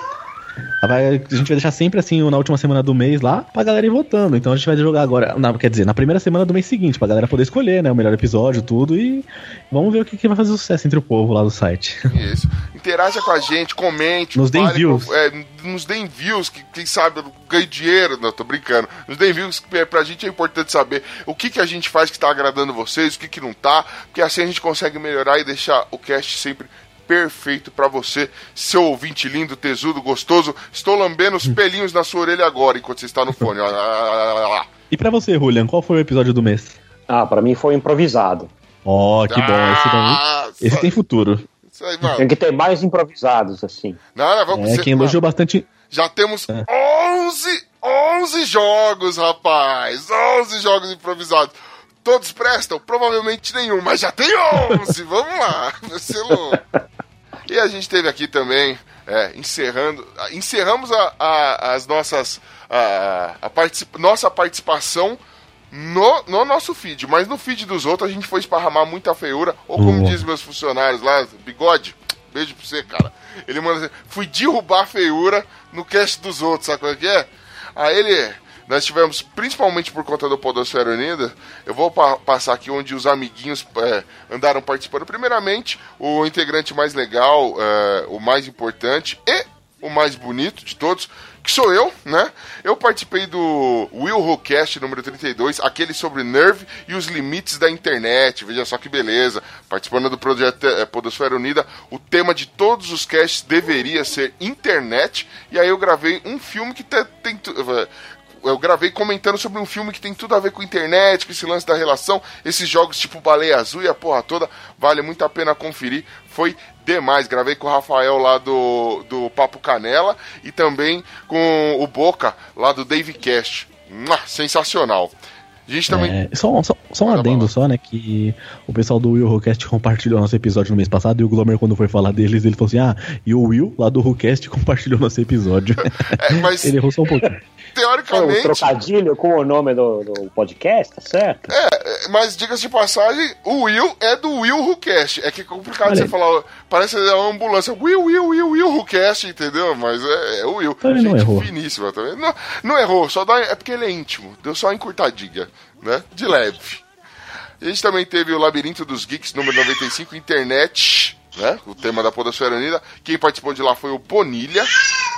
Vai- a gente vai deixar sempre assim na última semana do mês lá pra galera ir votando. Então a gente vai jogar agora, na- quer dizer, na primeira semana do mês seguinte, pra galera poder escolher, né? O melhor episódio, tudo. E vamos ver o que, que vai fazer sucesso entre o povo lá do site. Isso. Interaja com a gente, comente. Nos deem views. é, nos deem views, que quem sabe eu ganho dinheiro. Não, tô brincando. Nos deem views, que é- pra gente é importante saber o que, que a gente faz que tá agradando vocês, o que, que não tá. Porque assim a gente consegue melhorar e deixar o cast sempre perfeito pra você, seu ouvinte lindo, tesudo, gostoso. Estou lambendo os pelinhos na sua orelha agora, enquanto você está no fone. Lá, lá, lá. E pra você, Julian, qual foi o episódio do mês? Ah, pra mim foi improvisado. Ó, que bom. Esse, daí, Ah, esse tem futuro. Isso aí, Tem mano. que ter mais improvisados, assim. Não, não, vamos É, ser- quem mano, elogiou bastante. Já temos É. 11, 11 jogos, rapaz. 11 jogos improvisados. Todos prestam? Provavelmente nenhum, mas já tem 11. Vamos lá. [LAUGHS] Vai ser louco. E a gente teve aqui também, é, encerrando. Encerramos a- a- as nossas. A, a particip- nossa participação no, no nosso feed, mas no feed dos outros a gente foi esparramar muita feiura, ou como Boa. diz meus funcionários lá, bigode, beijo pra você, cara. Ele manda assim, fui derrubar a feiura no cast dos outros, sabe qual é que é? Aí ele, nós tivemos, principalmente por conta do Podosfera Unida, eu vou pa- passar aqui onde os amiguinhos é, andaram participando. Primeiramente, o integrante mais legal, é, o mais importante e o mais bonito de todos, que sou eu, né? Eu participei do Will Who Cast número 32, aquele sobre Nerve e os limites da internet. Veja só que beleza. Participando do projeto eh, Podosfera Unida, o tema de todos os casts deveria ser internet. E aí eu gravei um filme que te- tem. Eu gravei comentando sobre um filme que tem tudo a ver com internet, com esse lance da relação, esses jogos tipo Baleia Azul e a porra toda, vale muito a pena conferir. Foi demais. Gravei com o Rafael lá do, do Papo Canela e também com o Boca lá do Dave. Mua, Sensacional. A gente também. É, só, só, só um adendo só, né? Que o pessoal do Will Whocast compartilhou nosso episódio no mês passado e o Glomer, quando foi falar deles, ele falou assim: Ah, e o Will lá do Whocast [LAUGHS] compartilhou nosso episódio. [LAUGHS] É, mas ele errou só um pouquinho. Foi um teoricamente. trocadilho com o nome do, do podcast, tá certo? É, mas diga-se de passagem, o Will é do Will Who Cast. É que é complicado Olha você falar, parece uma ambulância. Will, Will, Will, Will Who Cast, entendeu? Mas é, é o Will. Então ele não Gente errou. finíssima também. Não, não errou, só dá, é porque ele é íntimo. Deu só uma encurtadinha, né? De leve. A gente também teve o Labirinto dos Geeks, número 95, internet, né? O tema da Podosfera Unida. Quem participou de lá foi o Bonilha.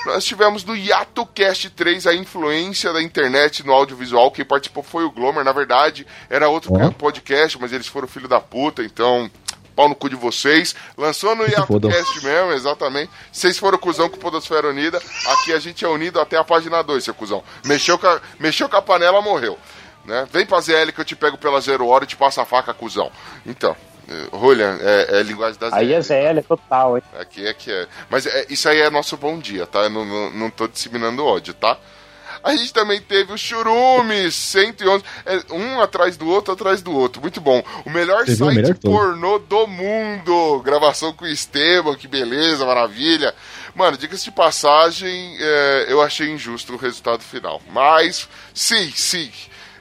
Nós tivemos no YatoCast 3 a influência da internet no audiovisual. Quem participou foi o Glomer. Na verdade, era outro Ó. podcast, mas eles foram filho da puta, então. Pau no cu de vocês. Lançou no. YatoCast mesmo, exatamente. Vocês foram cuzão com Podosfera Unida. Aqui a gente é unido até a página 2, seu cuzão. Mexeu com a, mexeu com a panela, morreu. Né? Vem pra ZL que eu te pego pela zero hora e te passo a faca, cuzão. Então, eh, Julian, é, é linguagem da Aí é ZL total, hein? Aqui é que é. Mas é, isso aí é nosso bom dia, tá? Eu não, não, não tô disseminando ódio, tá? A gente também teve o Churumes 111, é, um atrás do outro, atrás do outro. Muito bom. O melhor Você o site melhor todo. pornô do mundo. Gravação com o Esteban, que beleza, maravilha. Mano, diga-se de passagem, é, eu achei injusto o resultado final. Mas, sim, sim.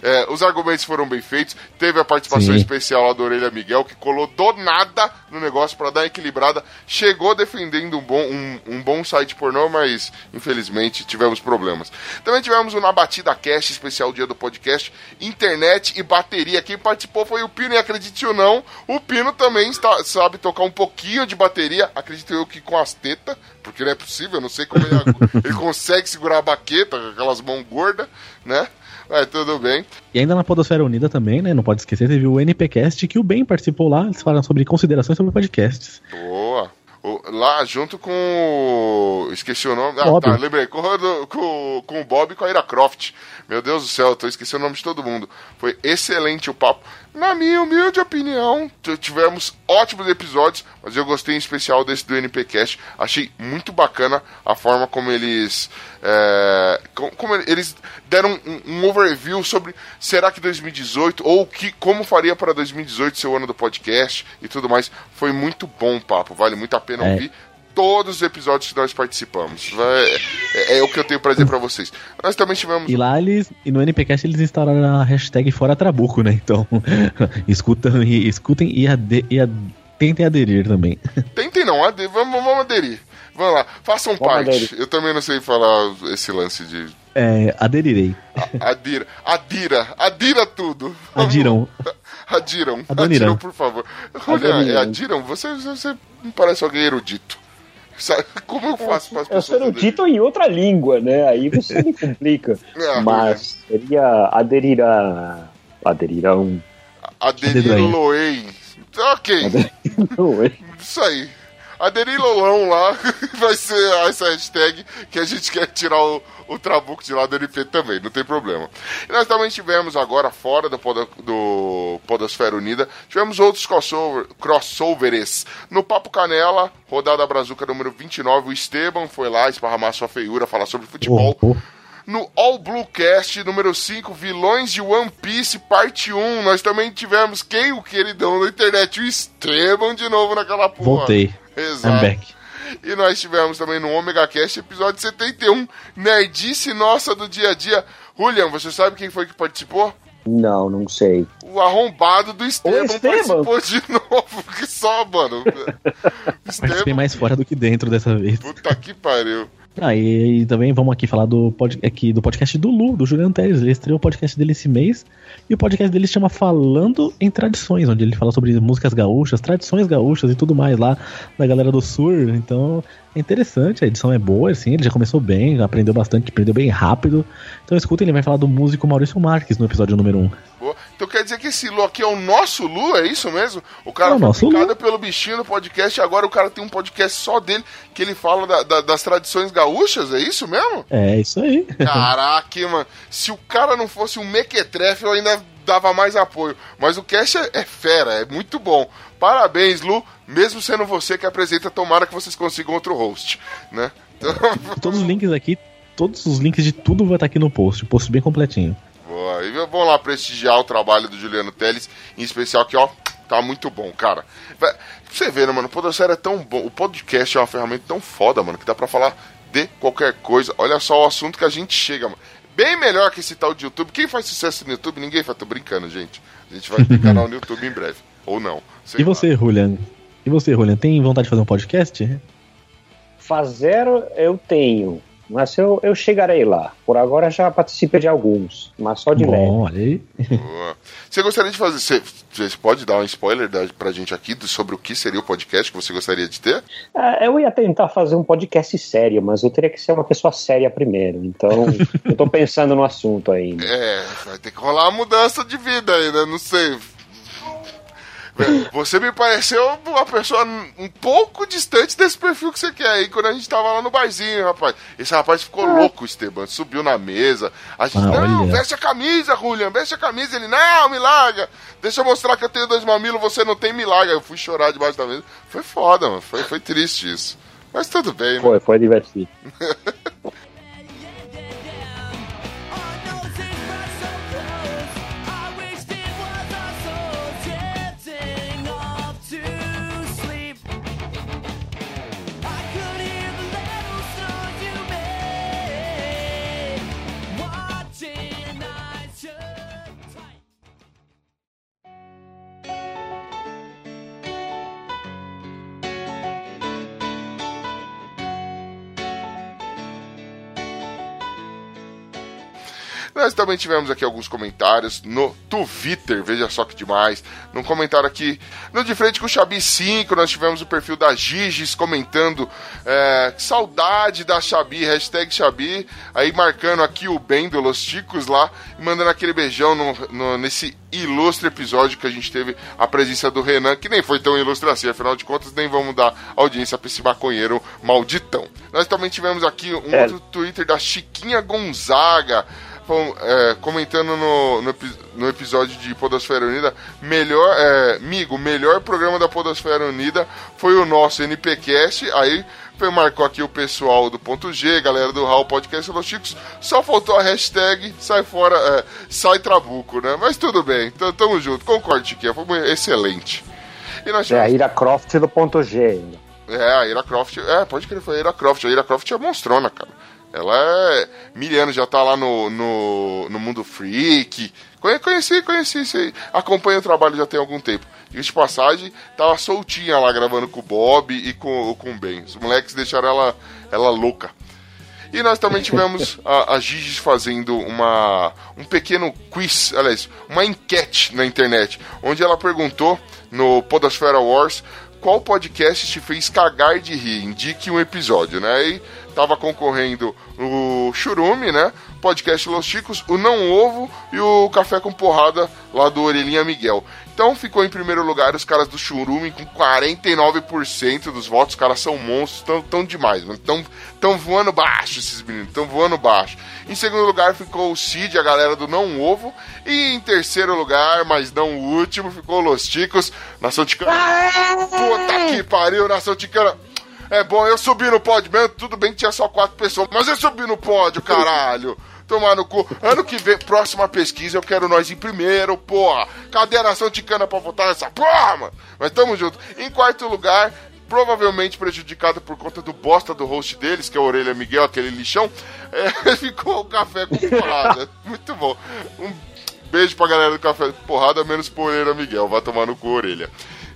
É, os argumentos foram bem feitos. Teve a participação Sim. especial lá do Orelha Miguel, que colou do nada no negócio pra dar uma equilibrada. Chegou defendendo um bom, um, um bom site pornô, mas infelizmente tivemos problemas. Também tivemos Na Batida Cast, especial dia do podcast, internet e bateria. Quem participou foi o Pino, e acredite ou não, o Pino também está, sabe tocar um pouquinho de bateria. Acredito eu que com as tetas, porque não é possível, eu não sei como ele, [LAUGHS] ele consegue segurar a baqueta com aquelas mãos gordas, né? Mas tudo bem. E ainda na Podosfera Unida também, né? Não pode esquecer, teve o NPcast que o Ben participou lá. Eles falaram sobre considerações sobre podcasts. Boa. O- lá junto com. o- Esqueci o nome. Ah, Bob. tá, lembrei. Com, o- com, com o Bob e com a Ira Croft. Meu Deus do céu, eu tô esquecendo o nome de todo mundo. Foi excelente o papo. Na minha humilde opinião, tivemos ótimos episódios, mas eu gostei em especial desse do NPcast. Achei muito bacana a forma como eles. é, com- como eles deram um, um overview sobre será que 2018 ou que, como faria para 2018 ser o ano do podcast e tudo mais. Foi muito bom o papo, vale muito a pena É. ouvir todos os episódios que nós participamos. Vai- É, é o que eu tenho pra dizer pra vocês. Nós também tivemos. E lá eles, e no NPcast eles instauraram a hashtag Fora Trabuco, né? Então, [LAUGHS] escutam e, escutem e, ade, e tentem aderir também. [LAUGHS] Tentem não, ade- vamos, vamos aderir. Vamos lá, façam Vamos parte. aderir. Eu também não sei falar esse lance de. É, aderirei. a- Adira. Adira. Adira tudo. Vamos- Adiram. [LAUGHS] Adiram. Adoniram. Adiram, por favor. Olha, Adoniram. é Adiram, você, você me parece alguém erudito. Sabe, como eu faço para as Eu sou pessoas? erudito em outra língua, né? Aí você me complica. Ah, [LAUGHS] Mas seria aderir a. Aderirão. Aderir Adoniram. Loen. Ok. É? Isso aí. Aderir Lolão lá [LAUGHS] vai ser essa hashtag que a gente quer tirar o, o trabuco de lá do NP também, não tem problema. E nós também tivemos agora, fora do, poda, do Podosfera Unida, tivemos outros crossover, crossovers. No Papo Canela, rodada Brazuca número 29, o Esteban foi lá esparramar sua feiura, falar sobre futebol. Oh, oh. No All Blue Cast número 5, Vilões de One Piece, parte 1, nós também tivemos quem o queridão da internet, o Esteban de novo naquela porra. Voltei. Exato. I'm back. E nós tivemos também no Omega Cast, episódio 71, Nerdice Nossa do Dia a Dia. Julian, você sabe quem foi que participou? Não, não sei. O arrombado do Esteban, Esteban? participou de novo. [LAUGHS] Que só, mano. Esteban, mais fora do que dentro dessa vez. puta que pariu. Ah, e, e também vamos aqui falar do, pod, aqui, do podcast do Lu, do Juliano Teres. Ele estreou o podcast dele esse mês. E o podcast dele se chama Falando em Tradições, onde ele fala sobre músicas gaúchas, tradições gaúchas e tudo mais lá da galera do Sur. Então é interessante, a edição é boa, assim, ele já começou bem, já aprendeu bastante, aprendeu bem rápido. Então escuta, ele vai falar do músico Maurício Marques no episódio número 1. Boa. Então quer dizer que esse Lu aqui é o nosso Lu, é isso mesmo? O cara É o foi nosso picado pelo bichinho no podcast e agora o cara tem um podcast só dele que ele fala da- da- das tradições gaúchas, é isso mesmo? É isso aí. Caraca, [LAUGHS] mano. Se o cara não fosse um mequetrefe, eu ainda dava mais apoio. Mas o cast é, é fera, é muito bom. Parabéns, Lu. Mesmo sendo você que apresenta, tomara que vocês consigam outro host, né? Então, [LAUGHS] Todos os links aqui, todos os links de tudo vai estar aqui no post, o post bem completinho. boa. E vamos lá prestigiar o trabalho do Juliano Teles, em especial que, ó, tá muito bom, cara. Pra você ver, né, mano? O Podosfera é tão bom. O podcast é uma ferramenta tão foda, mano, que dá pra falar de qualquer coisa. Olha só o assunto que a gente chega, mano. Bem melhor que esse tal de YouTube. Quem faz sucesso no YouTube? Ninguém faz. Tô brincando, gente. A gente vai ter [LAUGHS] canal no YouTube em breve. Ou não. sei E lá. você, Julian? E você, Julian, tem vontade de fazer um podcast? Fazer eu tenho, mas eu, eu chegarei lá. Por agora já participei de alguns, mas só de leve. Bom, olha aí. Boa. Você gostaria de fazer. Você, você pode dar um spoiler da, pra gente aqui do- sobre o que seria o podcast que você gostaria de ter? Ah, eu ia tentar fazer um podcast sério, mas eu teria que ser uma pessoa séria primeiro. Então, [LAUGHS] eu tô pensando no assunto ainda. É, vai ter que rolar uma mudança de vida aí, né? Não sei. Você me pareceu uma pessoa um pouco distante desse perfil que você quer aí quando a gente tava lá no barzinho, rapaz. Esse rapaz ficou louco, Esteban. Subiu na mesa. A gente, Ah, não, olha. veste a camisa, Julian, veste a camisa. Ele, não, me larga. Deixa eu mostrar que eu tenho dois mamilos, você não tem, me larga. Eu fui chorar debaixo da mesa. Foi foda, mano. Foi, foi triste isso. Mas tudo bem, né? Foi, foi divertido. [LAUGHS] Nós também tivemos aqui alguns comentários no Twitter, veja só que demais. Num comentário aqui no De Frente com o Xabi 5, nós tivemos o perfil da Giges comentando é, saudade da Xabi, hashtag Xabi, aí marcando aqui o bem do Los Ticos lá, e mandando aquele beijão no, no, nesse ilustre episódio que a gente teve a presença do Renan, que nem foi tão ilustre assim, afinal de contas, nem vamos dar audiência pra esse maconheiro malditão. Nós também tivemos aqui um é. outro Twitter da Chiquinha Gonzaga. É, comentando no, no, no, episódio de Podosfera Unida, melhor, é, amigo, melhor programa da Podosfera Unida foi o nosso NPcast. Aí marcou aqui o pessoal do ponto G, galera do Raul Podcast Los Chicos. Só faltou a hashtag sai fora, é, sai trabuco, né? Mas tudo bem, tamo junto. Concordo, Chiquinha, foi excelente. E nós tivemos... É a Ira Croft do ponto G. É, a Ira Croft, é, pode crer, foi a Ira Croft. A Ira Croft é monstrona, cara. Ela é mil anos, já tá lá no, no, no mundo freak. Conheci, conheci, sei. acompanho o trabalho já tem algum tempo. Diga de passagem, tava soltinha lá gravando com o Bob e com, com o Ben. Os moleques deixaram ela, ela louca. E nós também [LAUGHS] tivemos a, a Gigi fazendo uma, um pequeno quiz, aliás, uma enquete na internet, onde ela perguntou no Podosfera Wars qual podcast te fez cagar de rir. Indique um episódio, né? E tava concorrendo o Churume, né? Podcast Los Chicos, o Não Ovo e o Café com Porrada lá do Orelhinha Miguel. Então ficou em primeiro lugar os caras do Churume com 49% dos votos. Os caras são monstros, tão, tão demais, mano. Tão, tão voando baixo esses meninos, tão voando baixo. Em segundo lugar ficou o Cid, a galera do Não Ovo. E em terceiro lugar, mas não o último, ficou Los Ticos, Nação Ticana. Puta que pariu, Nação Ticana. É bom, eu subi no pódio mesmo, tudo bem que tinha só quatro pessoas, mas eu subi no pódio, caralho. Tomar no cu. Ano que vem, próxima pesquisa, eu quero nós em primeiro, porra. Cadê a nação ticana pra votar nessa porra, mano? Mas tamo junto. Em quarto lugar, provavelmente prejudicado por conta do bosta do host deles, que é o Orelha Miguel, aquele lixão, é, [LAUGHS] ficou o café com porrada. Muito bom. Um beijo pra galera do café com porrada, menos por Orelha Miguel. Vai tomar no cu, Orelha.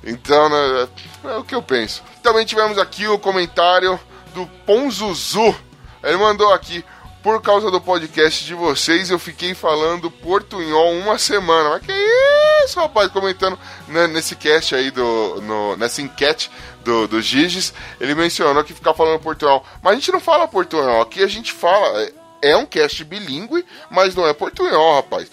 Então, né, é o que eu penso. Também tivemos aqui o comentário do Ponzuzu. Ele mandou aqui por causa do podcast de vocês, eu fiquei falando portunhol uma semana. Mas que isso, rapaz? Comentando né, nesse cast aí, do, no, nessa enquete do, do Giges, ele mencionou que ficar falando portunhol. Mas a gente não fala portunhol, aqui a gente fala. É, um cast bilíngue, mas não é portunhol, rapaz.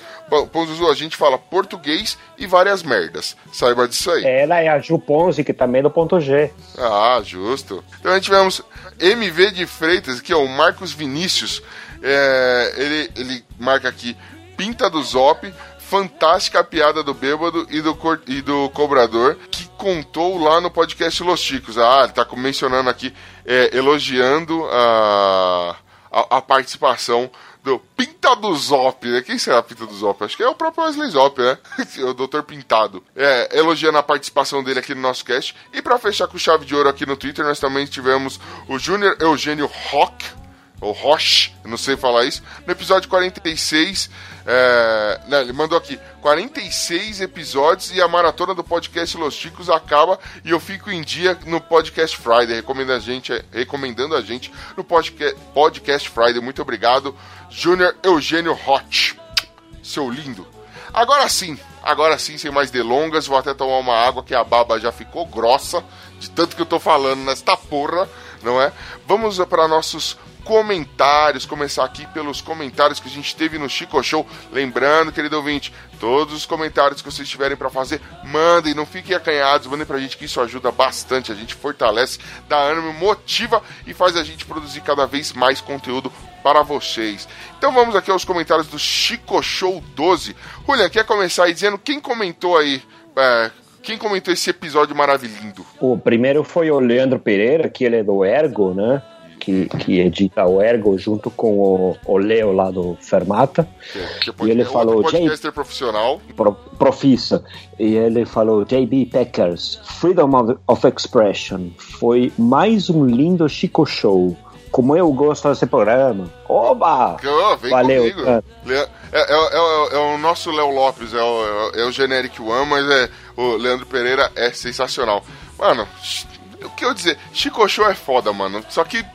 Ponzuzu, a gente fala português e várias merdas. Saiba disso aí. Ela é a Ju Ponzi, que também é do ponto G. Ah, justo. Então a gente tivemos MV de Freitas, que é o Marcos Vinícius. É, ele, ele marca aqui Pinta do Zop, fantástica piada do bêbado e do, e do cobrador, que contou lá no podcast Los Chicos. Ah, ele tá mencionando aqui, é, elogiando a, a, a, participação do Pinta do Zop, né? Quem será Pinta do Zop? Acho que é o próprio Wesley Zop, né? [LAUGHS] o Doutor Pintado. É, elogiando a participação dele aqui no nosso cast. E para fechar com chave de ouro aqui no Twitter, nós também tivemos o Júnior Eugênio Rock, ou Roche, não sei falar isso, no episódio 46, é, né, ele mandou aqui, 46 episódios e a maratona do podcast Los Chicos acaba e eu fico em dia no Podcast Friday, recomendando a gente, recomendando a gente no podcast, podcast Friday. Muito obrigado, Júnior Eugênio Hot, seu lindo. Agora sim, agora sim, sem mais delongas, vou até tomar uma água que a baba já ficou grossa, de tanto que eu tô falando nesta porra, não é? Vamos para nossos comentários, começar aqui pelos comentários que a gente teve no Chico Show. Lembrando, querido ouvinte, todos os comentários que vocês tiverem para fazer, mandem, não fiquem acanhados, mandem pra gente que isso ajuda bastante, a gente fortalece, dá ânimo, motiva e faz a gente produzir cada vez mais conteúdo para vocês. Então vamos aqui aos comentários do Chico Show 12. Julian, quer começar aí dizendo quem comentou aí? É, quem comentou esse episódio maravilhoso? O primeiro foi o Leandro Pereira, que ele é do Ergo, né? Que, que edita o Ergo junto com o, o Leo lá do Fermata. E ele é falou. Podcaster profissional. Pro, profissa. E ele falou: JB Packers, Freedom of, of Expression. Foi mais um lindo Chico Show como eu gosto desse programa. Oba! Oh, vem Valeu. Comigo. É, é, é, é, o nosso Léo Lopes, é o, é o Generic One, mas é, o Leandro Pereira é sensacional. Mano, o que eu dizer? Chico Show é foda, mano. Só que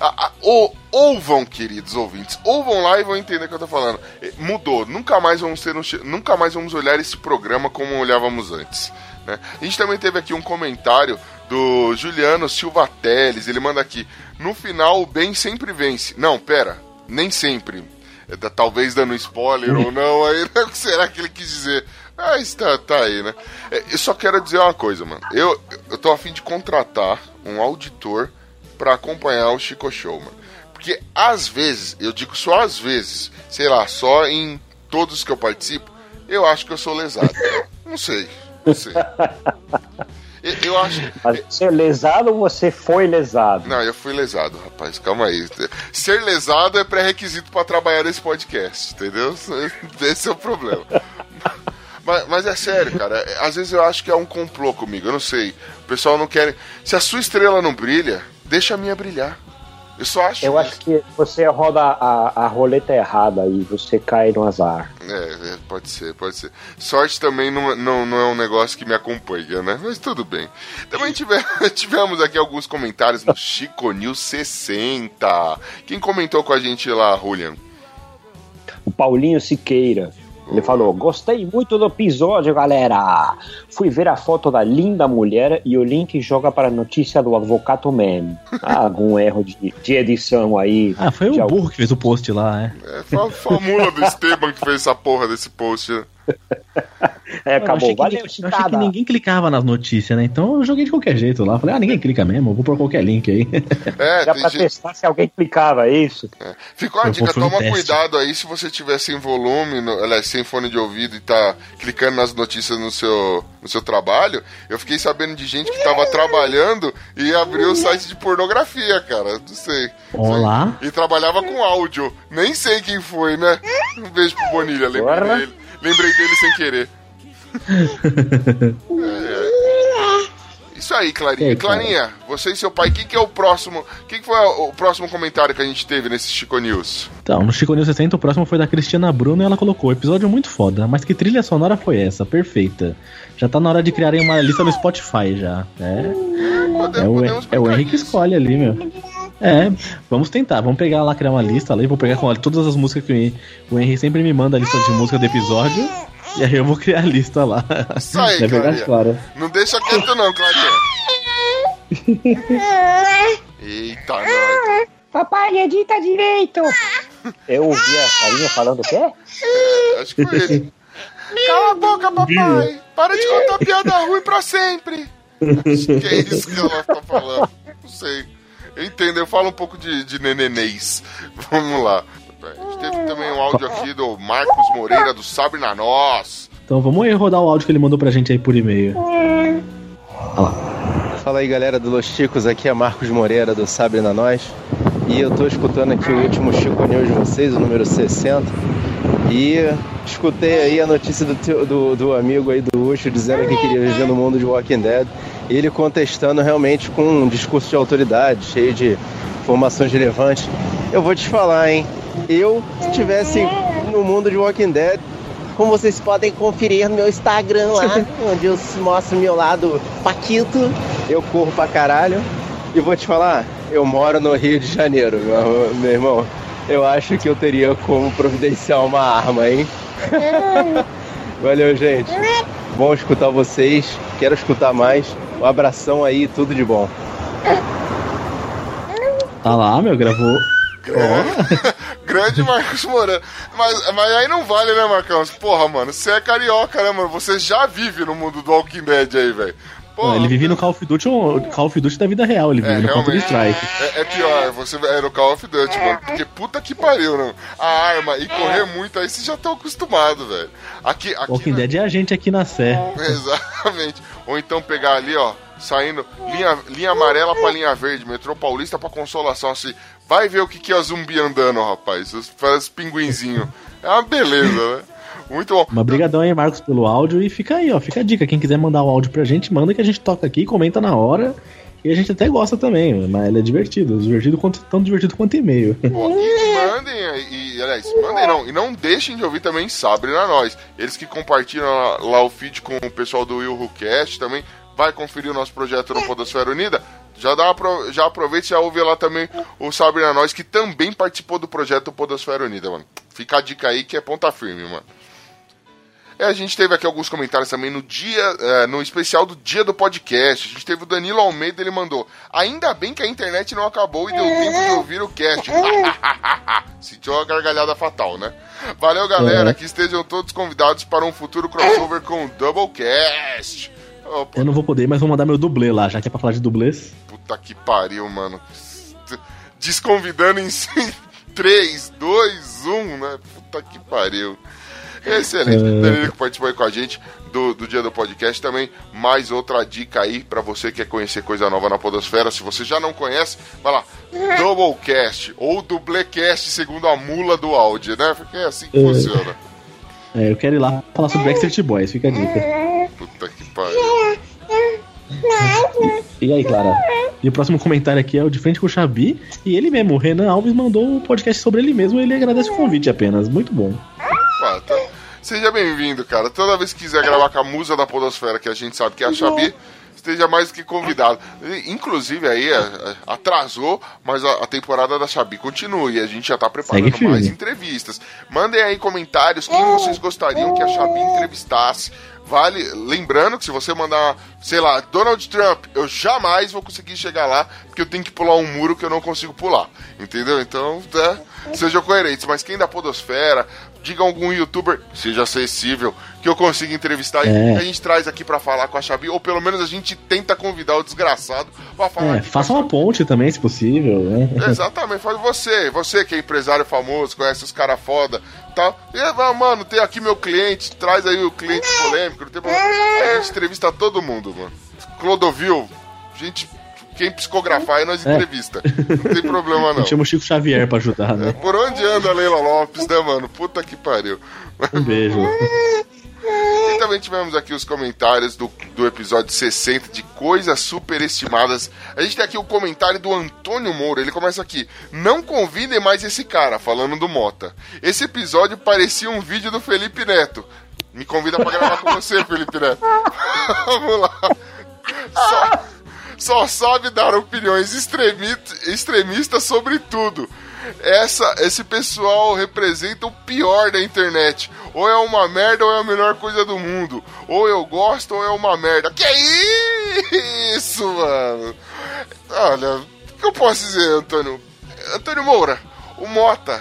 A, a, ou, ouvam, queridos ouvintes, ouvam lá e vão entender o que eu tô falando. Mudou, nunca mais vamos ter um, nunca mais vamos olhar esse programa como olhávamos antes. né? A gente também teve aqui um comentário do Juliano Silva Teles, ele manda aqui, no final o bem sempre vence. Não, pera, nem sempre. É, talvez dando spoiler ou [LAUGHS] não, aí [LAUGHS] né, o que será que ele quis dizer? Mas tá, tá aí, né? É, Eu só quero dizer uma coisa, mano. Eu, eu tô a fim de contratar um auditor pra acompanhar o Chico Show, mano. Porque às vezes, eu digo só às vezes, sei lá, só em todos que eu participo, eu acho que eu sou lesado. [LAUGHS] Não sei, não sei. Eu, eu acho. Mas você é lesado ou você foi lesado? Não, eu fui lesado, rapaz. Calma aí. Ser lesado é pré-requisito pra trabalhar nesse podcast, entendeu? [LAUGHS] Esse é o problema. Mas, mas é sério, cara. Às vezes eu acho que é um complô comigo. Eu não sei. O pessoal não quer. Se a sua estrela não brilha, deixa a minha brilhar. Eu só acho. Eu isso. acho que você roda a, a roleta errada e você cai no azar. É, é, pode ser, pode ser. Sorte também não, não, não é um negócio que me acompanha, né? Mas tudo bem. Também tive- [LAUGHS] tivemos aqui alguns comentários no Chico News 60. Quem comentou com a gente lá, Julian? O Paulinho Siqueira. Ele falou: Gostei muito do episódio, galera. Fui ver a foto da linda mulher e o link joga para a notícia do Advocato Man. Ah, [LAUGHS] algum erro de, de edição aí. Ah, foi o algum- burro que fez o post lá, é. É, foi a famula do Esteban que fez essa porra desse post. [LAUGHS] É, Eu achei, acabou. que, Valeu, ninguém- eu achei que ninguém clicava nas notícias, né? Então eu joguei de qualquer jeito lá. Falei, ah, ninguém clica mesmo, eu vou pôr qualquer link aí. É, [LAUGHS] Já pra gente- testar se alguém clicava, é isso? é. Ficou a Eu dica, um toma teste. cuidado aí se você tiver sem volume, no, aliás, sem fone de ouvido e tá clicando nas notícias no seu, no seu trabalho. Eu fiquei sabendo de gente que tava [LAUGHS] trabalhando e abriu o site de pornografia, cara. Não sei. Olá. E trabalhava com áudio. Nem sei quem foi, né? Um beijo pro Bonilha, lembrei dele. Lembrei dele sem querer. É, é. Isso aí, Clarinha. Clarinha, você e seu pai, quem que é o próximo? Quem que foi o próximo comentário que a gente teve nesse Chico News? Então, no Chico News 60, o próximo foi da Cristiana Bruno e ela colocou: episódio muito foda, mas que trilha sonora foi essa? Perfeita. Já tá na hora de criarem uma lista no Spotify já. É, Podemos, é o, é o que escolhe ali, meu. É, vamos tentar, vamos pegar lá, criar uma lista ali, vou pegar com todas as músicas que o Henrique sempre me manda a lista de música do episódio. E aí eu vou criar a lista lá. Isso aí, [LAUGHS] é verdade, Clarinha. claro. Não deixa quieto não, Clarinha. [LAUGHS] Eita, nós. Papai, edita direito! Eu ouvi a carinha falando o quê? Acho que foi ele. [LAUGHS] Cala a boca, papai. Para de contar piada ruim pra sempre. Acho que é isso que ela tá falando. Não sei. Eu entendo, eu falo um pouco de, de nenenês. Vamos lá. A gente teve também um áudio aqui do Marcos Moreira do Sabre na Nós. Então vamos aí rodar o áudio que ele mandou pra gente aí por e-mail. Fala aí galera do Los Chicos, aqui é Marcos Moreira do Sabre na Nós. E eu tô escutando aqui o último Chico News de vocês, o número 60 e escutei aí a notícia do, teu- do, do amigo aí do Ucho dizendo que queria viver no mundo de Walking Dead. Ele contestando realmente com um discurso de autoridade, cheio de informações relevantes. Eu vou te falar, hein, eu se estivesse no mundo de Walking Dead como vocês podem conferir no meu Instagram lá, [LAUGHS] onde eu mostro meu lado paquito, eu corro pra caralho. E vou te falar, eu moro no Rio de Janeiro, meu, meu irmão. Eu acho que eu teria como providenciar uma arma, hein? [LAUGHS] Valeu, gente. Bom escutar vocês. Quero escutar mais. Um abração aí, tudo de bom. Tá lá, meu, gravou. [LAUGHS] Grande Marcos Moreira. Mas, mas aí não vale, né, Marcão? Porra, mano, você é carioca, né, mano? Você já vive no mundo do Walking Dead aí, velho. Ele vive no Call of Duty, o Call of Duty da vida real, ele vive É, no Counter. Strike. É, é pior, você é no Call of Duty, mano. Porque puta que pariu, não. A arma e correr muito aí, vocês já estão acostumados, velho. Aqui, aqui. Walking na- Dead é a gente aqui na Sé. Exatamente. Ou então pegar ali, ó, saindo linha, linha amarela pra linha verde, metrô paulista pra consolação, assim. Vai ver o que, que é zumbi andando, rapaz. Os pinguinzinhos. É uma beleza, né? Muito bom. Mas brigadão aí, Marcos, pelo áudio. E fica aí, ó. Fica a dica. Quem quiser mandar o áudio pra gente, manda que a gente toca aqui, comenta na hora. E a gente até gosta também, mas ele é divertido. Divertido quanto, tão divertido quanto e-mail. E mandem, e, aliás, mandem não, e não deixem de ouvir também Sabre na Nós. Eles que compartilham lá, lá o feed com o pessoal do Will Who Cast também, vai conferir o nosso projeto no Podosfera Unida. Já, dá, já aproveita e já ouve lá também o Sabrina Nós, que também participou do projeto Podosfera Unida, mano. Fica a dica aí que é ponta firme, mano. É, a gente teve aqui alguns comentários também no dia, é, no especial do dia do podcast. A gente teve o Danilo Almeida, ele mandou. Ainda bem que a internet não acabou e deu tempo de ouvir o cast. [LAUGHS] Sentiu uma gargalhada fatal, né? Valeu, galera, É. que estejam todos convidados para um futuro crossover com o Doublecast. Opa, Eu não vou poder, mas vou mandar meu dublê lá, já que é pra falar de dublês. puta que pariu, mano. Desconvidando em 3, 2, 1, né? Puta que pariu. Excelente. É. Danilo que participou aí com a gente do, do dia do podcast também. Mais outra dica aí pra você que quer conhecer coisa nova na Podosfera. Se você já não conhece, vai lá. Doublecast ou Dublecast, segundo a mula do áudio, né? Porque é assim que É. funciona. É, eu quero ir lá falar sobre Backstreet Boys, fica a dica. Puta que pariu. E aí, Clara? E o próximo comentário aqui é o de frente com o Xabi. E ele mesmo, o Renan Alves, mandou um podcast sobre ele mesmo. Ele agradece o convite apenas. Muito bom. Ah, tá. Seja bem-vindo, cara. Toda vez que quiser gravar com a musa da Podosfera, que a gente sabe que é a Xabi, esteja mais do que convidado. Inclusive aí é, é, atrasou, mas a, a temporada da Xabi continua e a gente já tá preparando mais entrevistas. Mandem aí comentários quem vocês gostariam que a Xabi entrevistasse. Vale, lembrando que se você mandar, sei lá, Donald Trump, eu jamais vou conseguir chegar lá, porque eu tenho que pular um muro que eu não consigo pular. Entendeu? Então, né, sejam coerentes. Mas quem da Podosfera, diga algum youtuber, seja acessível, que eu consiga entrevistar e É. que a gente traz aqui pra falar com a Xabi, ou pelo menos a gente tenta convidar o desgraçado pra falar É, faça uma ponte também, se possível, né? [LAUGHS] Exatamente, faz você, você que é empresário famoso, conhece os caras foda, tal. E, ah, mano, tem aqui meu cliente, traz aí o cliente polêmico, não tem problema. A gente entrevista todo mundo, mano. Clodovil, gente, quem psicografar aí nós É. entrevista. Não tem problema não. Chama o Chico Xavier pra ajudar, É, né? por onde anda a Leila Lopes, né, mano? Puta que pariu. Um beijo. E também tivemos aqui os comentários do, do episódio 60 de coisas superestimadas. A gente tem aqui o comentário do Antônio Moura. Ele começa aqui: Não convidem mais esse cara, falando do Mota. Esse episódio parecia um vídeo do Felipe Neto. Me convida pra gravar com você, Felipe Neto. [LAUGHS] Vamos lá. Só, só sabe dar opiniões extremi- extremistas sobre tudo. Essa, esse pessoal representa o pior da internet. Ou é uma merda ou é a melhor coisa do mundo. Ou eu gosto ou é uma merda. Que isso, mano? Olha, o que eu posso dizer, Antônio? Antônio Moura, o Mota,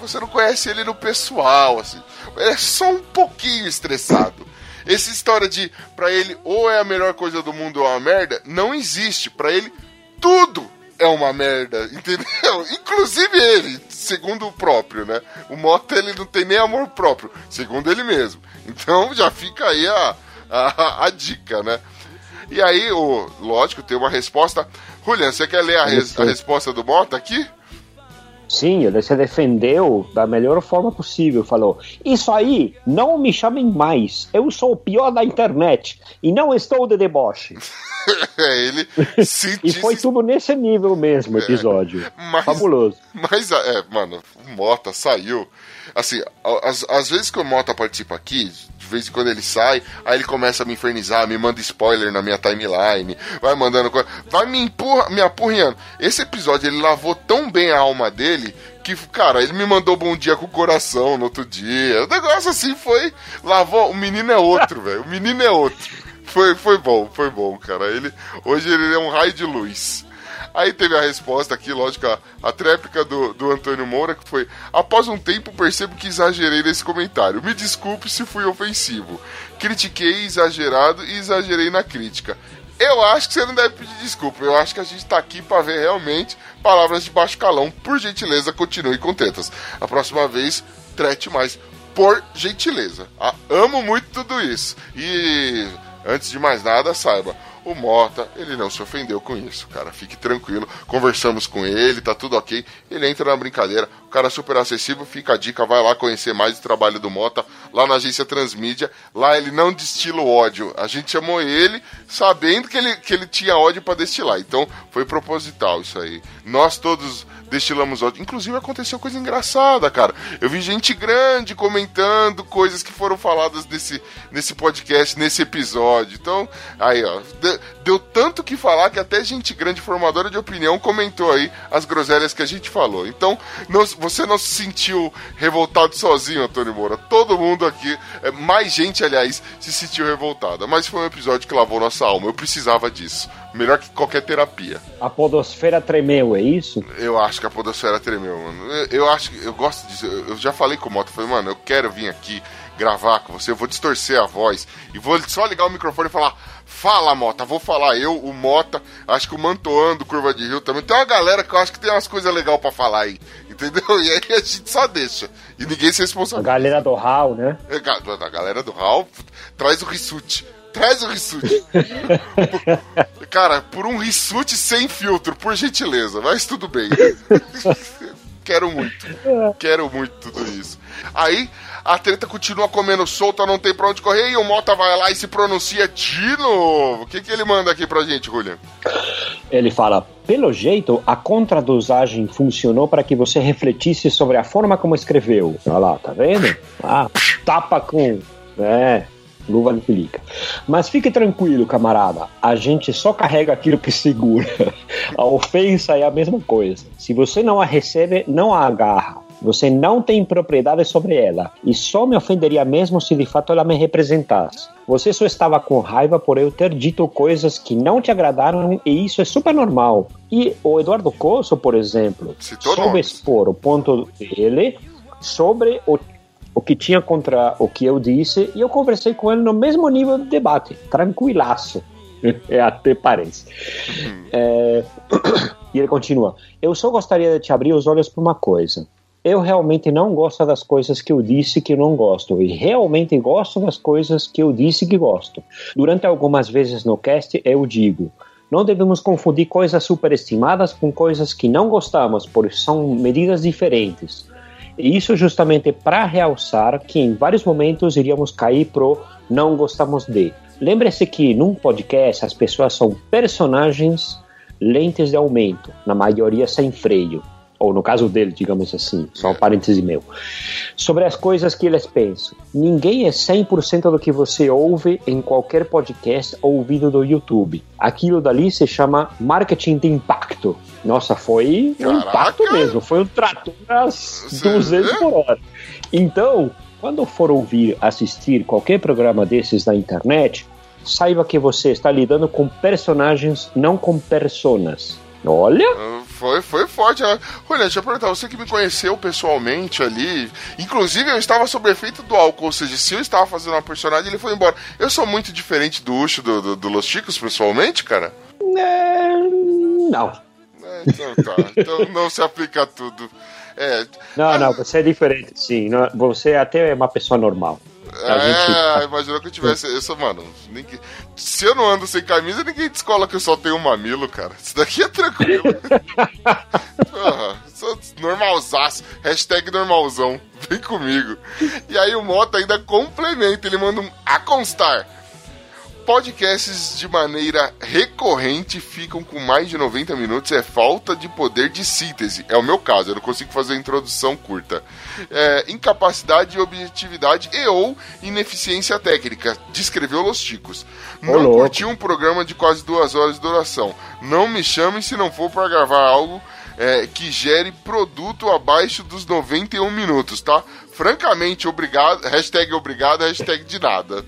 você não conhece ele no pessoal, assim. Ele é só um pouquinho estressado. Essa história de, pra ele, ou é a melhor coisa do mundo ou é uma merda, não existe. Pra ele, tudo é uma merda, [LAUGHS] entendeu? Inclusive ele, segundo o próprio, né? O Mota, ele não tem nem amor próprio, segundo ele mesmo. Então já fica aí a, a, a dica, né? E aí, o, lógico, tem uma resposta. Julian, você quer ler a, res- a resposta do Mota aqui? Sim, ele se defendeu da melhor forma possível. Falou: Isso aí, não me chamem mais. Eu sou o pior da internet e não estou de deboche. [LAUGHS] É, ele [LAUGHS] se E foi tudo nesse nível mesmo, o episódio. Mas- Fabuloso. Mas, é, mano, o Mota saiu. Assim, as, as vezes que o Mota participa aqui, de vez em quando ele sai, aí ele começa a me infernizar, me manda spoiler na minha timeline, vai mandando coisa, vai me empurra, me apurrinhando. Esse episódio ele lavou tão bem a alma dele que, cara, ele me mandou bom dia com o coração no outro dia. O negócio assim foi. Lavou. O menino é outro, [LAUGHS] velho. O menino é outro. Foi, foi bom, foi bom, cara. Ele, hoje ele é um raio de luz. Aí teve a resposta aqui, lógico, a, tréplica do, do Antônio Moura, que foi: Após um tempo, percebo que exagerei nesse comentário. Me desculpe se fui ofensivo. Critiquei exagerado e exagerei na crítica. Eu acho que você não deve pedir desculpa. Eu acho que a gente tá aqui pra ver realmente palavras de baixo calão. Por gentileza, continue com. A próxima vez, trete mais. Por gentileza. Ah, amo muito tudo isso. E antes de mais nada, saiba. O Mota, ele não se ofendeu com isso, cara. Fique tranquilo. Conversamos com ele, tá tudo ok. Ele entra na brincadeira. O cara é super acessível. Fica a dica, vai lá conhecer mais o trabalho do Mota lá na agência Transmídia. Lá ele não destila o ódio. A gente chamou ele sabendo que ele, que ele tinha ódio para destilar. Então foi proposital isso aí. Nós todos Destilamos ódio. Inclusive aconteceu coisa engraçada, cara. Eu vi gente grande comentando coisas que foram faladas nesse, nesse podcast, nesse episódio. Então, aí, ó. Deu, tanto que falar que até gente grande, formadora de opinião, comentou aí as groselhas que a gente falou. Então, não, você não se sentiu revoltado sozinho, Antônio Moura. Todo mundo aqui, é, mais gente, aliás, se sentiu revoltada. Mas foi um episódio que lavou nossa alma. Eu precisava disso. Melhor que qualquer terapia. A podosfera tremeu, é isso? Eu acho que a podosfera tremeu, mano. Eu, eu acho que eu gosto disso. Eu, eu já falei com o Mota, falei, mano, eu quero vir aqui gravar com você, eu vou distorcer a voz e vou só ligar o microfone e falar: Fala, Mota, vou falar eu, o Mota, acho que o Mantoan do Curva de Rio também. Tem uma galera que eu acho que tem umas coisas legais para falar aí, entendeu? E aí a gente só deixa. E ninguém se A responsabiliza. galera do Hall, né? É, A galera do Raul traz o Rissuti. Traz o Rissuti. [LAUGHS] Cara, por um Rissuti sem filtro, por gentileza, mas tudo bem. [LAUGHS] Quero muito. Quero muito tudo isso. Aí a treta continua comendo solta, não tem pra onde correr, e o Mota vai lá e se pronuncia de novo. O que, que ele manda aqui pra gente, Julian? Ele fala: pelo jeito, a contradosagem funcionou para que você refletisse sobre a forma como escreveu. Olha lá, tá vendo? Ah, tapa com. É, luva de pelica. Mas fique tranquilo, camarada. A gente só carrega aquilo que segura. [LAUGHS] A ofensa é a mesma coisa. Se você não a recebe, não a agarra. Você não tem propriedade sobre ela. E só me ofenderia mesmo se de fato ela me representasse. Você só estava com raiva por eu ter dito coisas que não te agradaram e isso é super normal. E o Eduardo Cosso, por exemplo, soube expor o ponto dele sobre o, o que tinha contra o que eu disse e eu conversei com ele no mesmo nível de debate, tranquilaço. [LAUGHS] É, até parece. É, [COUGHS] e ele continua: Eu só gostaria de te abrir os olhos para uma coisa. Eu realmente não gosto das coisas que eu disse que não gosto, e realmente gosto das coisas que eu disse que gosto. Durante algumas vezes no cast eu digo: não devemos confundir coisas superestimadas com coisas que não gostamos, pois são medidas diferentes. Isso justamente para realçar que em vários momentos iríamos cair pro não gostamos de. Lembre-se que num podcast as pessoas são personagens lentes de aumento, na maioria sem freio. Ou no caso dele, digamos assim, só um parêntese meu. Sobre as coisas que eles pensam. Ninguém é 100% do que você ouve em qualquer podcast ou vídeo do YouTube. Aquilo dali se chama marketing de impacto. Nossa, foi um Caraca! impacto mesmo. Foi um trator às Você 200 vê? por hora. Então, quando for ouvir, assistir qualquer programa desses na internet, saiba que você está lidando com personagens, não com personas. Olha, Ah, Foi, foi forte. né? Olha, deixa eu perguntar, você que me conheceu pessoalmente ali, inclusive eu estava sob efeito do álcool, ou seja, se eu estava fazendo uma personagem, ele foi embora. Eu sou muito diferente do Ucho do, do, do Los Chicos, pessoalmente, cara? é, não. É, então tá, então não se aplica a tudo. É, Não, não, você é diferente, sim. Você até é uma pessoa normal. A é gente- imaginou que eu tivesse. Eu sou, mano, ninguém- se eu não ando sem camisa, ninguém descola que eu só tenho um mamilo, cara. Isso daqui é tranquilo. [LAUGHS] Porra, sou normalzaço. Hashtag normalzão. Vem comigo. E aí o Mota ainda complementa, ele manda um a constar. Podcasts de maneira recorrente ficam com mais de 90 minutos. É falta de poder de síntese. É o meu caso, eu não consigo fazer a introdução curta. É, incapacidade de objetividade e ou ineficiência técnica. Descreveu Los Ticos. Não louco. curti um programa de quase duas horas de duração. Não me chame se não for para gravar algo é, que gere produto abaixo dos 91 minutos, tá? Francamente, obrigado. Hashtag obrigado, hashtag de nada.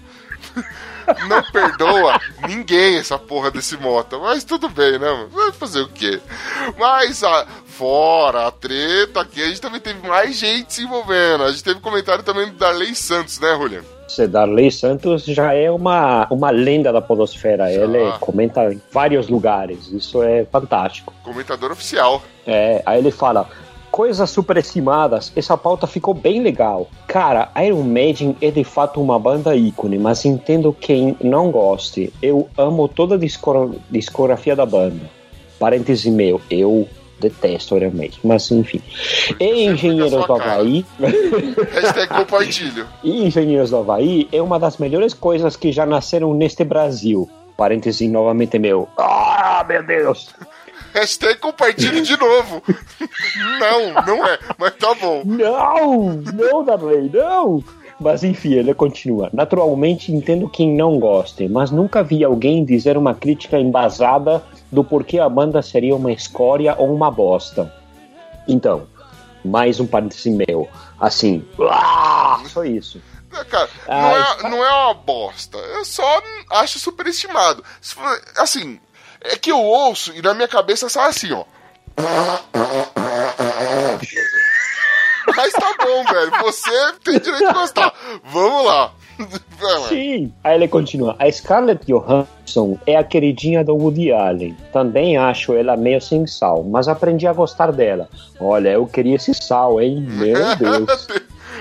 [LAUGHS] Não perdoa ninguém essa porra desse Mota. Mas tudo bem, né, mano? Vai fazer o quê? Mas a, fora a treta aqui, a gente também teve mais gente se envolvendo. A gente teve comentário também do Darley Santos, né, Julian? Você, Darley Santos já é uma, uma lenda da podosfera. Ele comenta em vários lugares. Isso é fantástico. Comentador oficial. É, aí ele fala: coisas superestimadas, essa pauta ficou bem legal. Cara, Iron Maiden é de fato uma banda ícone, mas entendo quem não goste. Eu amo toda a discografia da banda. Parêntese meu, eu detesto Iron Maiden, mas enfim. E Engenheiros do. Havaí. Hashtag compartilho. [LAUGHS] E Engenheiros do Havaí é uma das melhores coisas que já nasceram neste Brasil. Parêntese novamente meu. Ah, meu Deus! Hashtag compartilhe de novo. não, não é, mas tá bom. Não, não, Darley, não. Mas enfim, ele continua. Naturalmente entendo quem não goste, mas nunca vi alguém dizer uma crítica embasada do porquê a banda seria uma escória ou uma bosta. Então, mais um parêntese meu. Assim, uá, só isso. Cara, não é, não é uma bosta. Eu só acho superestimado. Assim, é que eu ouço e na minha cabeça sai assim, ó. Mas tá bom, velho. Você tem direito de gostar. Vamos lá. Sim. Aí ele continua. A Scarlett Johansson é a queridinha do Woody Allen. Também acho ela meio sem sal, mas aprendi a gostar dela. Olha, eu queria esse sal, hein? Meu [LAUGHS] Deus.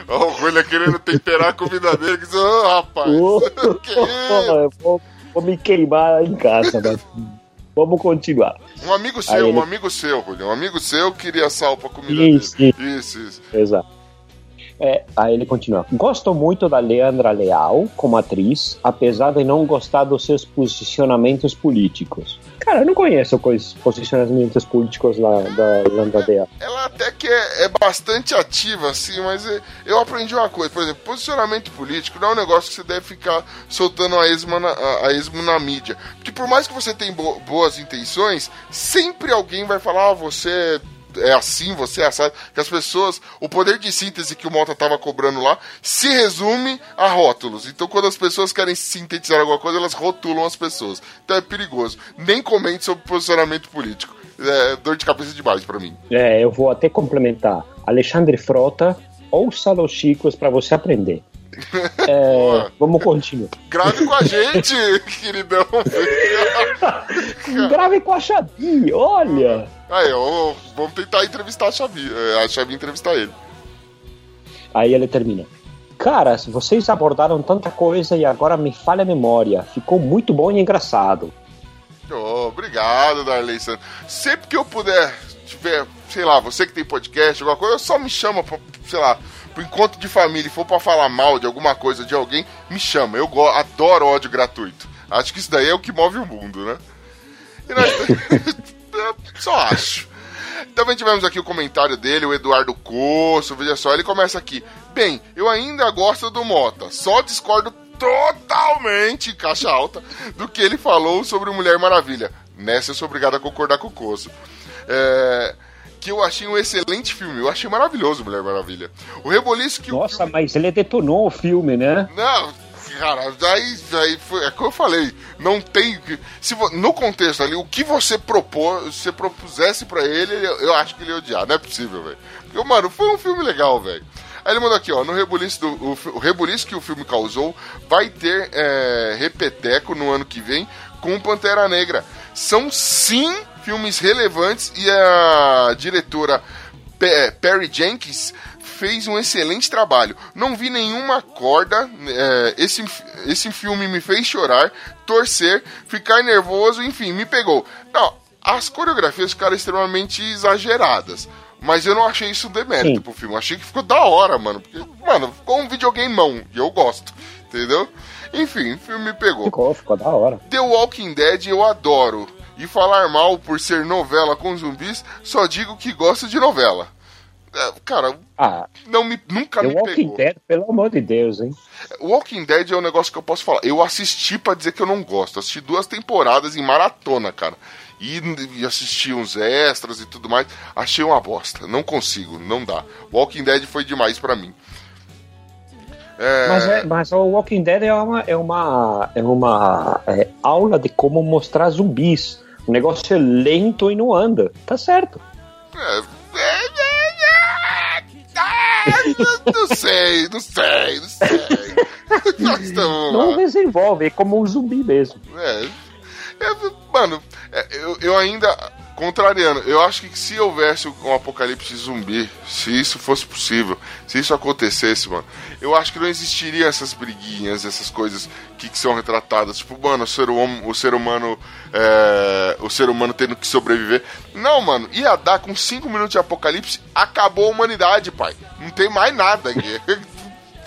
Ó, o Rolha querendo temperar a comida dele. que diz, Ô, rapaz. Oh, [LAUGHS] que isso? [LAUGHS] vou, vou me queimar em casa, mas vamos continuar. Um amigo seu, ele- um amigo seu, Rolha. Um amigo seu queria sal pra comida Isso, dele. Isso, isso. Exato. É, aí ele continua. Gosto muito da Leandra Leal como atriz, apesar de não gostar dos seus posicionamentos políticos. Cara, eu não conheço os posicionamentos políticos lá da Leandra Leal. Ela até que é, é bastante ativa, assim, mas é- eu aprendi uma coisa. Por exemplo, posicionamento político não é um negócio que você deve ficar soltando a esmo na, a, a esmo na mídia. Porque por mais que você tenha bo- boas intenções, sempre alguém vai falar, ah, você é assim, você é assado. Que as pessoas, o poder de síntese que o Mota tava cobrando lá, se resume a rótulos. Então quando as pessoas querem sintetizar alguma coisa, elas rotulam as pessoas. Então é perigoso. Nem comente sobre posicionamento político. É dor de cabeça demais pra mim. É, eu vou até complementar. Alexandre Frota, ouça Los Chicos para você aprender. [LAUGHS] É, vamos continuar. Grave com a gente, [LAUGHS] queridão. [LAUGHS] Grave com a Xabi, olha! Aí, vamos tentar entrevistar a Xavi. é, A Xavi entrevistar ele. Aí ele termina. Cara, vocês abordaram tanta coisa e agora me falha a memória. Ficou muito bom e engraçado. Ô, obrigado, Darley Santos. Sempre que eu puder, tiver, sei lá, você que tem podcast, alguma coisa, só me chama pra, sei lá, pro encontro de família e for pra falar mal de alguma coisa de alguém, me chama. Eu adoro ódio gratuito. Acho que isso daí é o que move o mundo, né? E nós... [LAUGHS] Eu só acho. Também tivemos aqui o comentário dele, o Eduardo Coço, veja só, ele começa aqui. Bem, eu ainda gosto do Mota, só discordo totalmente, caixa alta, do que ele falou sobre o Mulher Maravilha. Nessa eu sou obrigado a concordar com o Coço. É, que eu achei um excelente filme, eu achei maravilhoso Mulher Maravilha. O reboliço que o Nossa, mas ele detonou o filme, né? não, cara, daí, daí foi, é como eu falei, não tem. Se no contexto ali, o que você propôs, se propusesse pra ele, eu, acho que ele ia odiar, não é possível, velho. Porque, mano, foi um filme legal, velho. Aí ele mandou aqui, ó, no rebuliço, do, o, o rebuliço que o filme causou vai ter é, repeteco no ano que vem com Pantera Negra. São sim filmes relevantes e a diretora Pe- Perry Jenkins fez um excelente trabalho. Não vi nenhuma corda. é, esse, esse filme me fez chorar, torcer, ficar nervoso, enfim, me pegou. Não, as coreografias ficaram extremamente exageradas. Mas eu não achei isso demérito Sim. pro filme. Eu achei que ficou da hora, mano. Porque, mano, ficou um videogame mão. E eu gosto. Entendeu? Enfim, o filme me pegou. Ficou, ficou da hora. The Walking Dead eu adoro. E falar mal por ser novela com zumbis, só digo que gosto de novela. É, cara, Ah, não me, nunca The me Walking pegou. Dead, pelo amor de Deus, hein? Walking Dead é um negócio que eu posso falar. Eu assisti pra dizer que eu não gosto. Assisti duas temporadas em maratona, cara. E, e assisti uns extras e tudo mais. Achei uma bosta. Não consigo, não dá. Walking Dead foi demais pra mim. É, Mas, é, mas o Walking Dead é uma, é uma, é uma é, aula de como mostrar zumbis. O negócio é lento e não anda. Tá certo. É, é, é, é, é, não sei, não sei, não sei. Nós estamos Não lá. desenvolve, é como um zumbi mesmo. É, é, mano, eu, eu ainda. Contrariando, eu acho que se houvesse um apocalipse zumbi, se isso fosse possível, se isso acontecesse, mano, eu acho que não existiria essas briguinhas, essas coisas que, que são retratadas. Tipo, mano, o ser, hum- o ser humano. é, o ser humano tendo que sobreviver. Não, mano, ia dar com 5 minutos de apocalipse, acabou a humanidade, pai. Não tem mais nada aqui.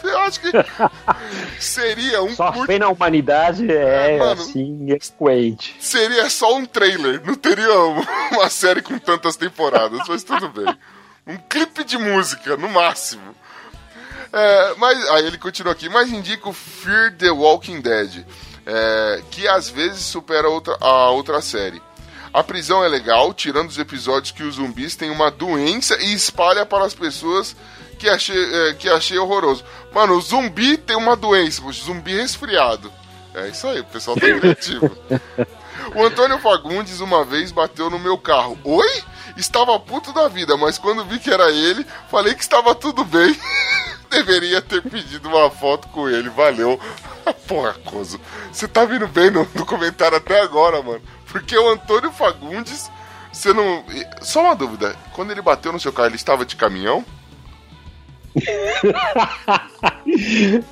Eu acho que [LAUGHS] seria um Só curto- fé na humanidade é, É, mano. assim, eloquente. Seria só um trailer, não teria uma série com tantas temporadas, mas tudo bem. Um clipe de música, no máximo. É, mas aí ele continua aqui, mas indico Fear the Walking Dead, é, que às vezes supera outra, a outra série. A prisão é legal, tirando os episódios que os zumbis têm uma doença e espalha para as pessoas que achei, é, que achei horroroso. Mano, zumbi tem uma doença, zumbi resfriado. É isso aí, o pessoal tá criativo. O Antônio Fagundes uma vez bateu no meu carro. Oi? Estava puto da vida, mas quando vi que era ele, falei que estava tudo bem. [LAUGHS] Deveria ter pedido uma foto com ele, valeu. [LAUGHS] Porra, Coso, você tá vindo bem no, no comentário até agora, mano. Porque o Antônio Fagundes, você não. Só uma dúvida: quando ele bateu no seu carro, ele estava de caminhão? [LAUGHS]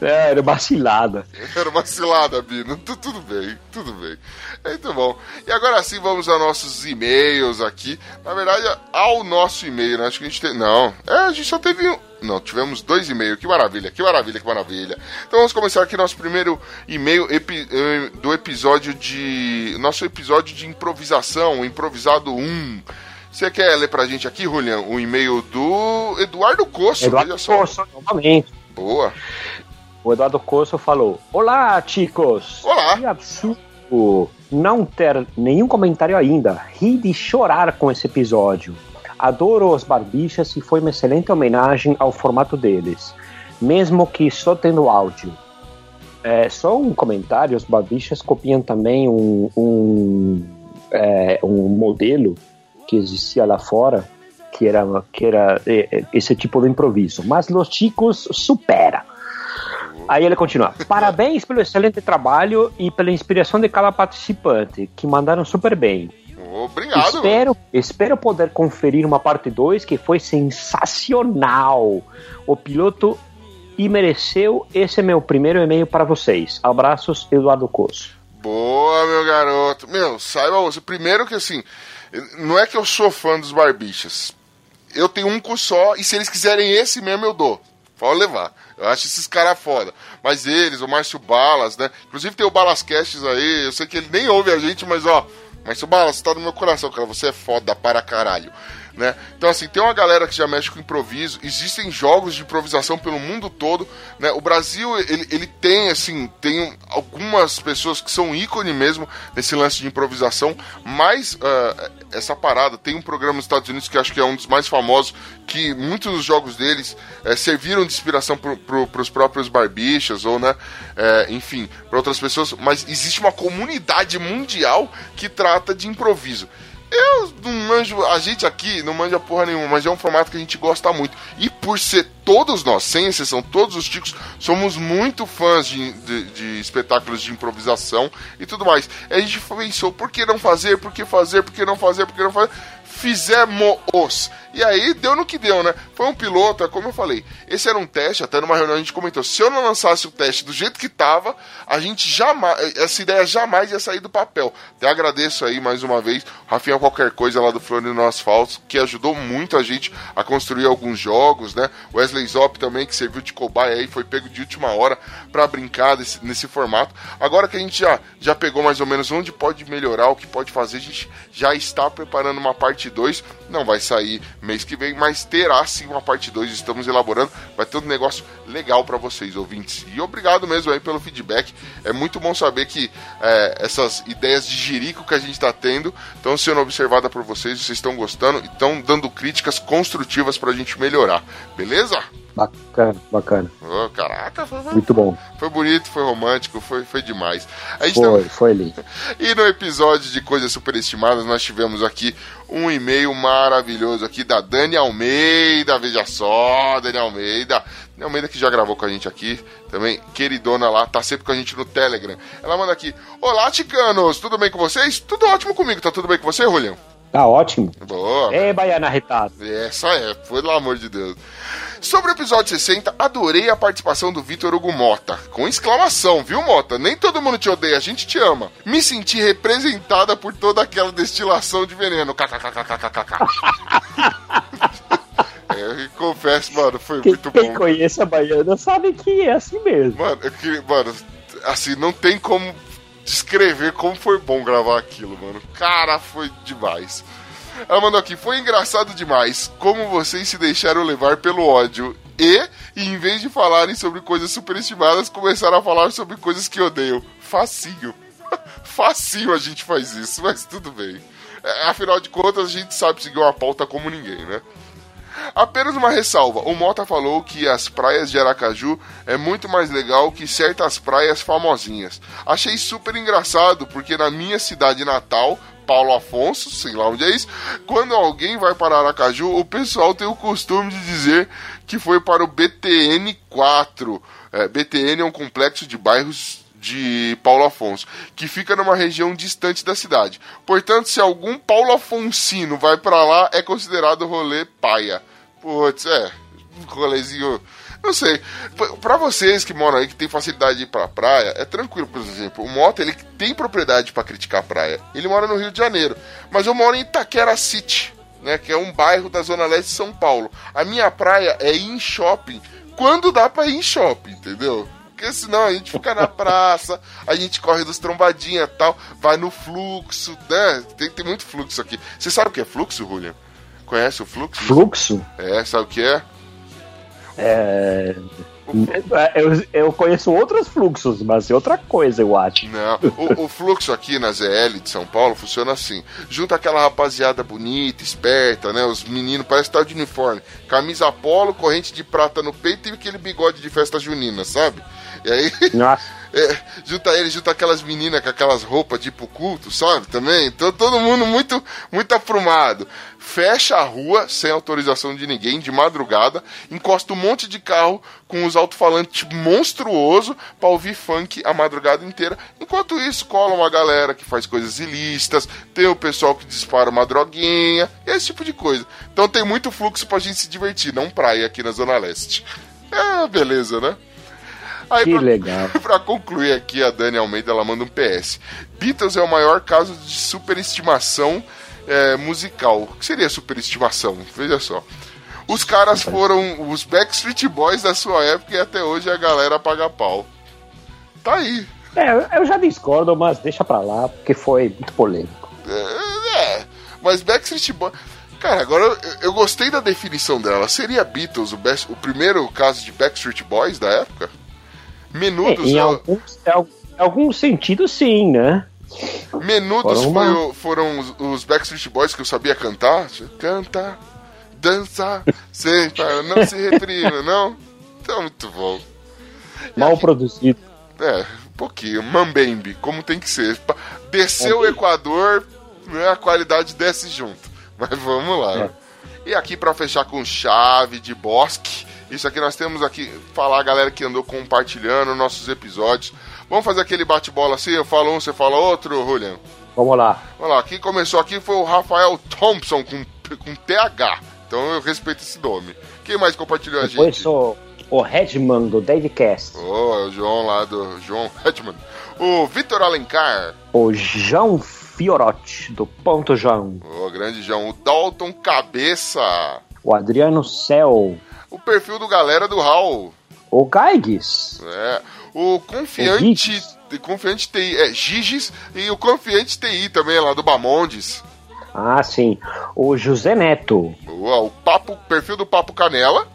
É, era vacilada. Era uma cilada, Bino. Tu- Tudo bem, tudo bem. Muito bom. E agora sim vamos aos nossos e-mails aqui. Na verdade, ao nosso e-mail, né? Acho que a gente tem. Não, é, a gente só teve um. Não, tivemos dois e-mails. Que maravilha, que maravilha, que maravilha. Então vamos começar aqui nosso primeiro e-mail epi- eh, do episódio de. Nosso episódio de improvisação, improvisado 1. Você quer ler pra gente aqui, Julian, o e-mail do Eduardo Coço? Eduardo. Coço, novamente. Boa. O Eduardo Coço falou: Olá, chicos! Olá. Que absurdo não ter nenhum comentário ainda. Ri de chorar com esse episódio. Adoro os barbichas e foi uma excelente homenagem ao formato deles, mesmo que só tendo áudio. É, só um comentário: os barbichas copiam também um, um, é, um modelo que existia lá fora, que era, que era é, é, esse tipo de improviso. Mas os chicos supera. Aí ele continua. [LAUGHS] Parabéns pelo excelente trabalho e pela inspiração de cada participante, que mandaram super bem. Obrigado. espero, espero poder conferir uma parte 2 que foi sensacional. O piloto e mereceu. Esse é meu primeiro e-mail para vocês. Abraços, Eduardo Coço. Boa, meu garoto. Meu, saiba você. Primeiro que assim, não é que eu sou fã dos barbichas. Eu tenho um cu só e se eles quiserem esse mesmo, eu dou. Pode levar. Eu acho esses caras foda. Mas eles, o Márcio Balas, né? Inclusive tem o Balas Casts aí. Eu sei que ele nem ouve a gente, mas ó. Márcio Balas, você tá no meu coração, cara. Você é foda para caralho. Né? Então, assim, tem uma galera que já mexe com improviso. Existem jogos de improvisação pelo mundo todo. Né? O Brasil, ele, ele tem, assim, tem algumas pessoas que são ícone mesmo nesse lance de improvisação. Mas ah, essa parada, tem um programa nos Estados Unidos que acho que é um dos mais famosos, que muitos dos jogos deles eh, serviram de inspiração para pro, os próprios barbichas, ou, né, eh, enfim, para outras pessoas. Mas existe uma comunidade mundial que trata de improviso. Eu não manjo, a gente aqui não manja porra nenhuma, mas é um formato que a gente gosta muito. E por ser todos nós, sem exceção, todos os ticos, somos muito fãs de, de, de espetáculos de improvisação e tudo mais. E a gente pensou, por que não fazer, por que fazer, por que não fazer, por que não fazer? Fizemos. E aí deu no que deu, né? Foi um piloto, é como eu falei. Esse era um teste, até numa reunião a gente comentou. Se eu não lançasse o teste do jeito que tava, a gente jamais. Essa ideia jamais ia sair do papel. Até agradeço aí mais uma vez, Rafinha qualquer coisa lá do Floriano no Asfalto, que ajudou muito a gente a construir alguns jogos, né? Wesley Zop também, que serviu de cobaia aí, foi pego de última hora para brincar desse, nesse formato. Agora que a gente já, já pegou mais ou menos onde pode melhorar, o que pode fazer, a gente já está preparando uma parte 2. Não vai sair mês que vem, mas terá sim uma parte 2. Estamos elaborando. Vai ter um negócio legal para vocês, ouvintes. E obrigado mesmo aí pelo feedback. É muito bom saber que é, essas ideias de jirico que a gente está tendo estão sendo observadas por vocês. Vocês estão gostando e estão dando críticas construtivas para a gente melhorar. Beleza? Bacana, bacana. Ô, caraca, foi, foi- Muito bom. foi bonito, foi romântico, foi, foi demais. A gente Foi, também- foi lindo. [LAUGHS] e no episódio de Coisas Superestimadas, nós tivemos aqui um e-mail maravilhoso aqui da Dani Almeida. Veja só, Dani Almeida. Dani Almeida que já gravou com a gente aqui. Também, queridona lá, tá sempre com a gente no Telegram. Ela manda aqui: Olá, Ticanos, tudo bem com vocês? Tudo ótimo comigo, tá tudo bem com você, Julião? Tá ótimo. Boa. É, Baiana Retada. Essa é, pelo amor de Deus. Sobre o episódio 60, adorei a participação do Vitor Hugo Mota. Com exclamação, viu, Mota? Nem todo mundo te odeia, a gente te ama. Me senti representada por toda aquela destilação de veneno. KKKKKKK. [LAUGHS] É, confesso, mano, foi Quem, muito quem bom. conhece a Baiana sabe que é assim mesmo. Mano, eu mano, assim, não tem como descrever como foi bom gravar aquilo, mano. Cara, foi demais. Ela mandou aqui, foi engraçado demais como vocês se deixaram levar pelo ódio e, em vez de falarem sobre coisas superestimadas, começaram a falar sobre coisas que odeiam. Facinho. [LAUGHS] Facinho a gente faz isso, mas tudo bem. É, afinal de contas, a gente sabe seguir uma pauta como ninguém, né? Apenas uma ressalva: o Mota falou que as praias de Aracaju é muito mais legal que certas praias famosinhas. Achei super engraçado, porque na minha cidade natal, Paulo Afonso, sei lá onde é isso, quando alguém vai para Aracaju, o pessoal tem o costume de dizer que foi para o BTN 4. É, BTN é um complexo de bairros de Paulo Afonso, que fica numa região distante da cidade. Portanto, se algum Paulo Afonsino vai para lá, é considerado rolê paia. Putz, é, rolezinho. Não sei. P- Pra vocês que moram aí, que tem facilidade de ir pra praia, é tranquilo, por exemplo. O Mota, ele tem propriedade pra criticar a praia. Ele mora no Rio de Janeiro. Mas eu moro em Itaquera City, né? Que é um bairro da Zona Leste de São Paulo. A minha praia é ir em shopping. Quando dá pra ir em shopping, entendeu? Porque senão a gente fica na praça, a gente corre dos trombadinhas e tal, vai no fluxo, né? Tem, tem muito fluxo aqui. Você sabe o que é fluxo, Julian? Conhece o fluxo? Fluxo? É, sabe o que é? É. Eu, eu conheço outros fluxos, mas é outra coisa, eu acho. Não, o, o fluxo aqui na ZL de São Paulo funciona assim: junta aquela rapaziada bonita, esperta, né? Os meninos parecem estar de uniforme, camisa polo, corrente de prata no peito e aquele bigode de festa junina, sabe? E aí, Nossa. [LAUGHS] é, junta ele, junta aquelas meninas com aquelas roupas pro culto, sabe? Também. Então todo mundo muito, muito aprumado. Fecha a rua sem autorização de ninguém, de madrugada, encosta um monte de carro com os alto-falantes monstruoso pra ouvir funk a madrugada inteira. Enquanto isso, cola uma galera que faz coisas ilícitas, tem o pessoal que dispara uma droguinha, esse tipo de coisa. Então tem muito fluxo pra gente se divertir, não praia aqui na Zona Leste. É, beleza, né? Aí, Que pra- legal. [LAUGHS] pra concluir aqui, a Dani Almeida ela manda um PS. Beatles é o maior caso de superestimação é, musical. O que seria superestimação? Veja só. Os caras foram os Backstreet Boys da sua época e até hoje a galera paga pau. Tá aí. É, eu já discordo, mas deixa pra lá, porque foi muito polêmico. É, é. mas Backstreet Boys. Cara, agora eu, eu gostei da definição dela. Seria Beatles o, best- o primeiro caso de Backstreet Boys da época? É, Menudos, em alguns, em al- em algum sentido, sim, né? Menudos Foram uma- foram os, os Backstreet Boys que eu sabia cantar. Canta, dança, [LAUGHS] sempre, não se reprima, não? Então, muito bom. Mal produzido. É, um pouquinho. Mambembe, como tem que ser. Desceu o Equador, né, a qualidade desce junto. Mas vamos lá. né? E aqui pra fechar com chave de bosque. Isso aqui nós temos aqui, falar a galera que andou compartilhando nossos episódios. Vamos fazer aquele bate-bola assim, eu falo um, você fala outro, Julian? Vamos lá. Vamos lá, quem começou aqui foi o Rafael Thompson com, com TH. Então eu respeito esse nome. Quem mais compartilhou a Depois gente? sou o Redman do Dave Cast. Oh, é o João lá do João Hetman. O Vitor Alencar. O João Fiorotti, do Ponto João. O grande João. O Dalton Cabeça. O Adriano Cel. O perfil do galera do Hall. O Gaiges. É. O Confiante. Confiante TI. É, Giges. E o Confiante TI também, lá do Bamondes. Ah, sim. O José Neto. Boa. O papo, perfil do Papo Canela.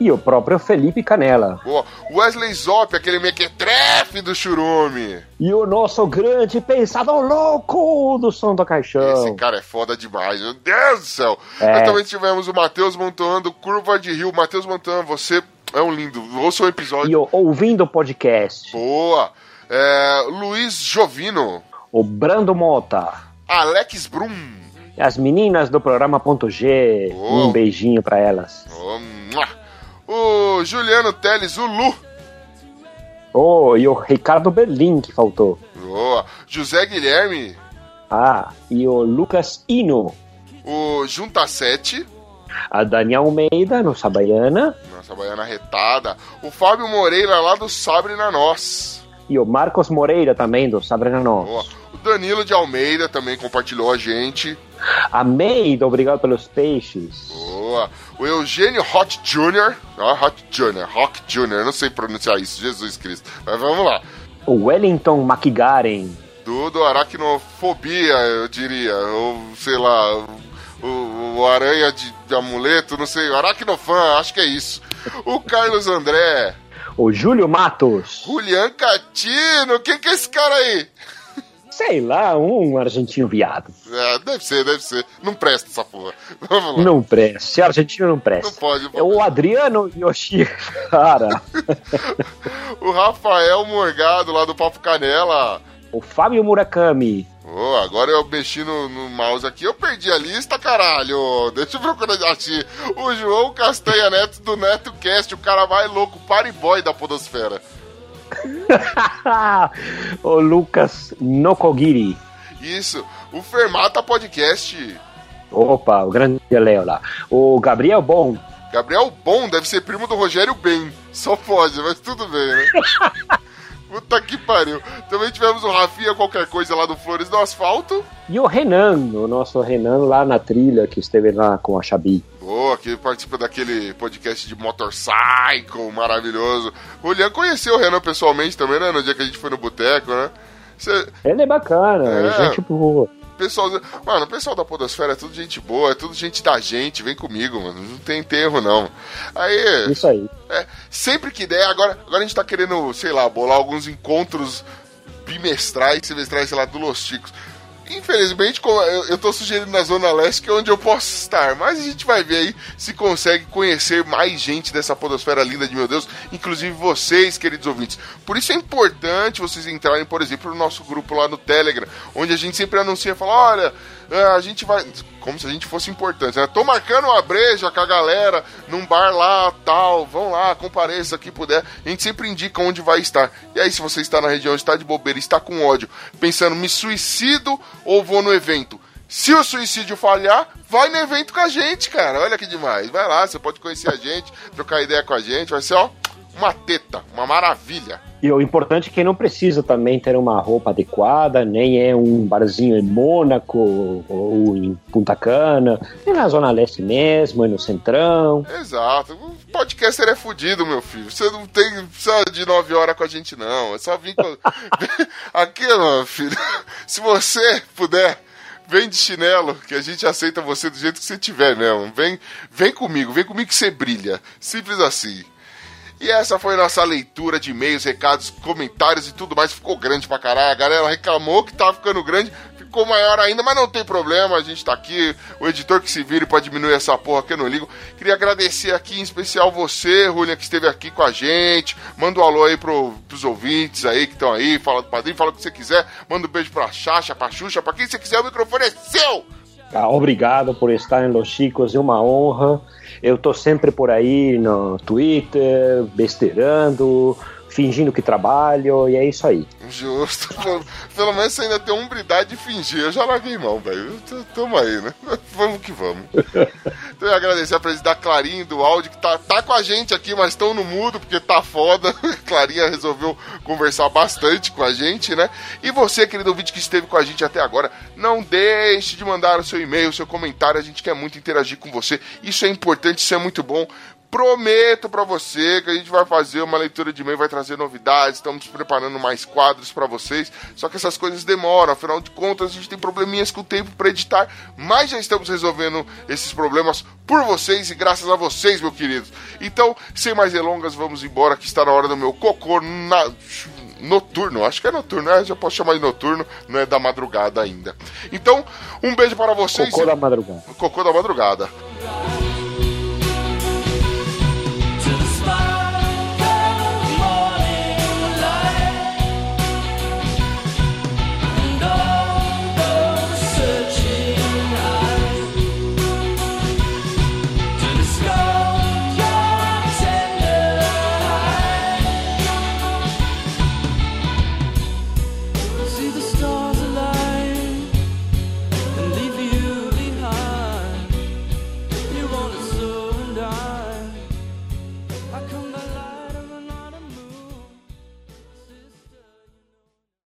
E o próprio Felipe Canela. Boa. Wesley Zop, aquele mequetrefe do Churume. E o nosso grande pensador louco do som do caixão. Esse cara é foda demais, meu Deus do céu. É. Nós também tivemos o Matheus Montoando, Curva de Rio. Matheus Montoando, você é um lindo. Ouça o episódio. E o Ouvindo o Podcast. Boa. É, Luiz Jovino. O Brando Mota. Alex Brum. As meninas do programa Ponto G. Oh. Um beijinho pra elas. Oh. O Juliano Teles, o Lu. Oh, e o Ricardo Berlim que faltou. Boa. José Guilherme. Ah, e o Lucas Ino. O Junta 7. A Daniel Almeida, no Sabaiana. Nossa baiana retada. O Fábio Moreira, lá do Sabre na Nós. E o Marcos Moreira também, do Sabrina Boa. Nós. O Danilo de Almeida também compartilhou a gente. A Meida, obrigado pelos peixes. Boa. Boa. O Eugênio Hot Jr. Ó, Hot Jr., Rock Jr., não sei pronunciar isso, Jesus Cristo. Mas vamos lá. O Wellington McGaren. Do, do aracnofobia, eu diria. Ou, sei lá, o, o aranha de, de amuleto, não sei, aracnofã, acho que é isso. O Carlos André. O Júlio Matos. Julian Catino, quem que é esse cara aí? Sei lá, um argentino viado. É, deve ser, deve ser. Não presta essa porra. [LAUGHS] Vamos lá. Não presta. Se argentino não presta. Não pode, não É o Adriano Yoshihara. [LAUGHS] O Rafael Morgado, lá do Papo Canela. o Fábio Murakami. Ô, agora eu mexi no, no mouse aqui, eu perdi a lista, caralho. Deixa eu procurar aqui. O João Castanha Neto do NetoCast, o cara mais louco, party boy da podosfera. [LAUGHS] o Lucas Nokogiri. Isso, o Fermata Podcast. Opa, o grande Léo lá. O Gabriel Bom. Gabriel Bom deve ser primo do Rogério Ben. Só pode, mas tudo bem, né? [LAUGHS] Puta que pariu. Também tivemos o Rafinha qualquer coisa lá do Flores do Asfalto. E o Renan, o nosso Renan lá na trilha, que esteve lá com a Xabi. Boa, que participa daquele podcast de Motorcycle maravilhoso. O Lian conheceu o Renan pessoalmente também, né? No dia que a gente foi no boteco, né? Cê, Ele é bacana, É. gente boa. Pessoal, mano, o pessoal da Podosfera é tudo gente boa, é tudo gente da gente, vem comigo, mano. Não tem enterro, não. Aí, Isso aí. é, sempre que der, agora, agora a gente tá querendo, sei lá, bolar alguns encontros bimestrais, semestrais, sei lá, do Los Chicos. Infelizmente, eu, tô sugerindo na Zona Leste, que é onde eu posso estar. Mas a gente vai ver aí se consegue conhecer mais gente dessa podosfera linda de meu Deus, inclusive vocês, queridos ouvintes. Por isso é importante vocês entrarem, por exemplo, no nosso grupo lá no Telegram, onde a gente sempre anuncia, fala, olha, a gente vai... Como se a gente fosse importante, né? Tô marcando uma breja com a galera num bar lá, tal, vão lá, compareça que puder. A gente sempre indica onde vai estar. E aí, se você está na região, está de bobeira, está com ódio, pensando, me suicido ou vou no evento? Se o suicídio falhar, vai no evento com a gente, cara. Olha que demais. Vai lá, você pode conhecer a gente, trocar ideia com a gente. Vai ser, ó, uma teta, uma maravilha. E o importante é que não precisa também ter uma roupa adequada, nem é um barzinho em Mônaco ou em Punta Cana. É na Zona Leste mesmo, é no Centrão. Exato. O podcaster é fudido, meu filho. Você não tem precisa de nove horas com a gente, não. É só vir com. [LAUGHS] Aqui, meu filho. Se você puder. Vem de chinelo, que a gente aceita você do jeito que você tiver mesmo. Vem, vem comigo, vem comigo que você brilha. Simples assim. E essa foi nossa leitura de e-mails, recados, comentários e tudo mais. Ficou grande pra caralho. A galera reclamou que tava ficando grande, ficou maior ainda, mas não tem problema. A gente tá aqui, o editor que se vire pra diminuir essa porra que eu não ligo. Queria agradecer aqui em especial você, Julian, que esteve aqui com a gente. Manda um alô aí pro, pros ouvintes aí que estão aí. Fala do padrinho, fala o que você quiser. Manda um beijo pra Xaxa, pra Xuxa, pra quem você quiser. O microfone é seu! Ah, Obrigado por estar em Los Chicos, é uma honra. Eu tô sempre por aí no Twitter, besteirando, fingindo que trabalho, e é isso aí. Justo. [LAUGHS] Pelo- menos você ainda tem a hombridade de fingir. Eu já larguei mão, velho. Tamo aí, né? [LAUGHS] Vamos que vamos. [LAUGHS] Então eu agradecer a presença da Clarinha do áudio, que tá, tá com a gente aqui, mas estão no mudo, porque tá foda. Clarinha resolveu conversar bastante com a gente, né? E você, querido ouvinte que esteve com a gente até agora, não deixe de mandar o seu e-mail, o seu comentário. A gente quer muito interagir com você. Isso é importante, isso é muito bom. Prometo pra você que a gente vai fazer uma leitura de e-mail, vai trazer novidades, estamos preparando mais quadros pra vocês. Só que essas coisas demoram, afinal de contas a gente tem probleminhas com o tempo pra editar, mas já estamos resolvendo esses problemas por vocês e graças a vocês, meus queridos. Então, sem mais delongas, vamos embora que está na hora do meu cocô na noturno, acho que é noturno, né? Já posso chamar de noturno, não é da madrugada ainda. Então, um beijo para vocês. Cocô da madrugada. Cocô da. Madrugada.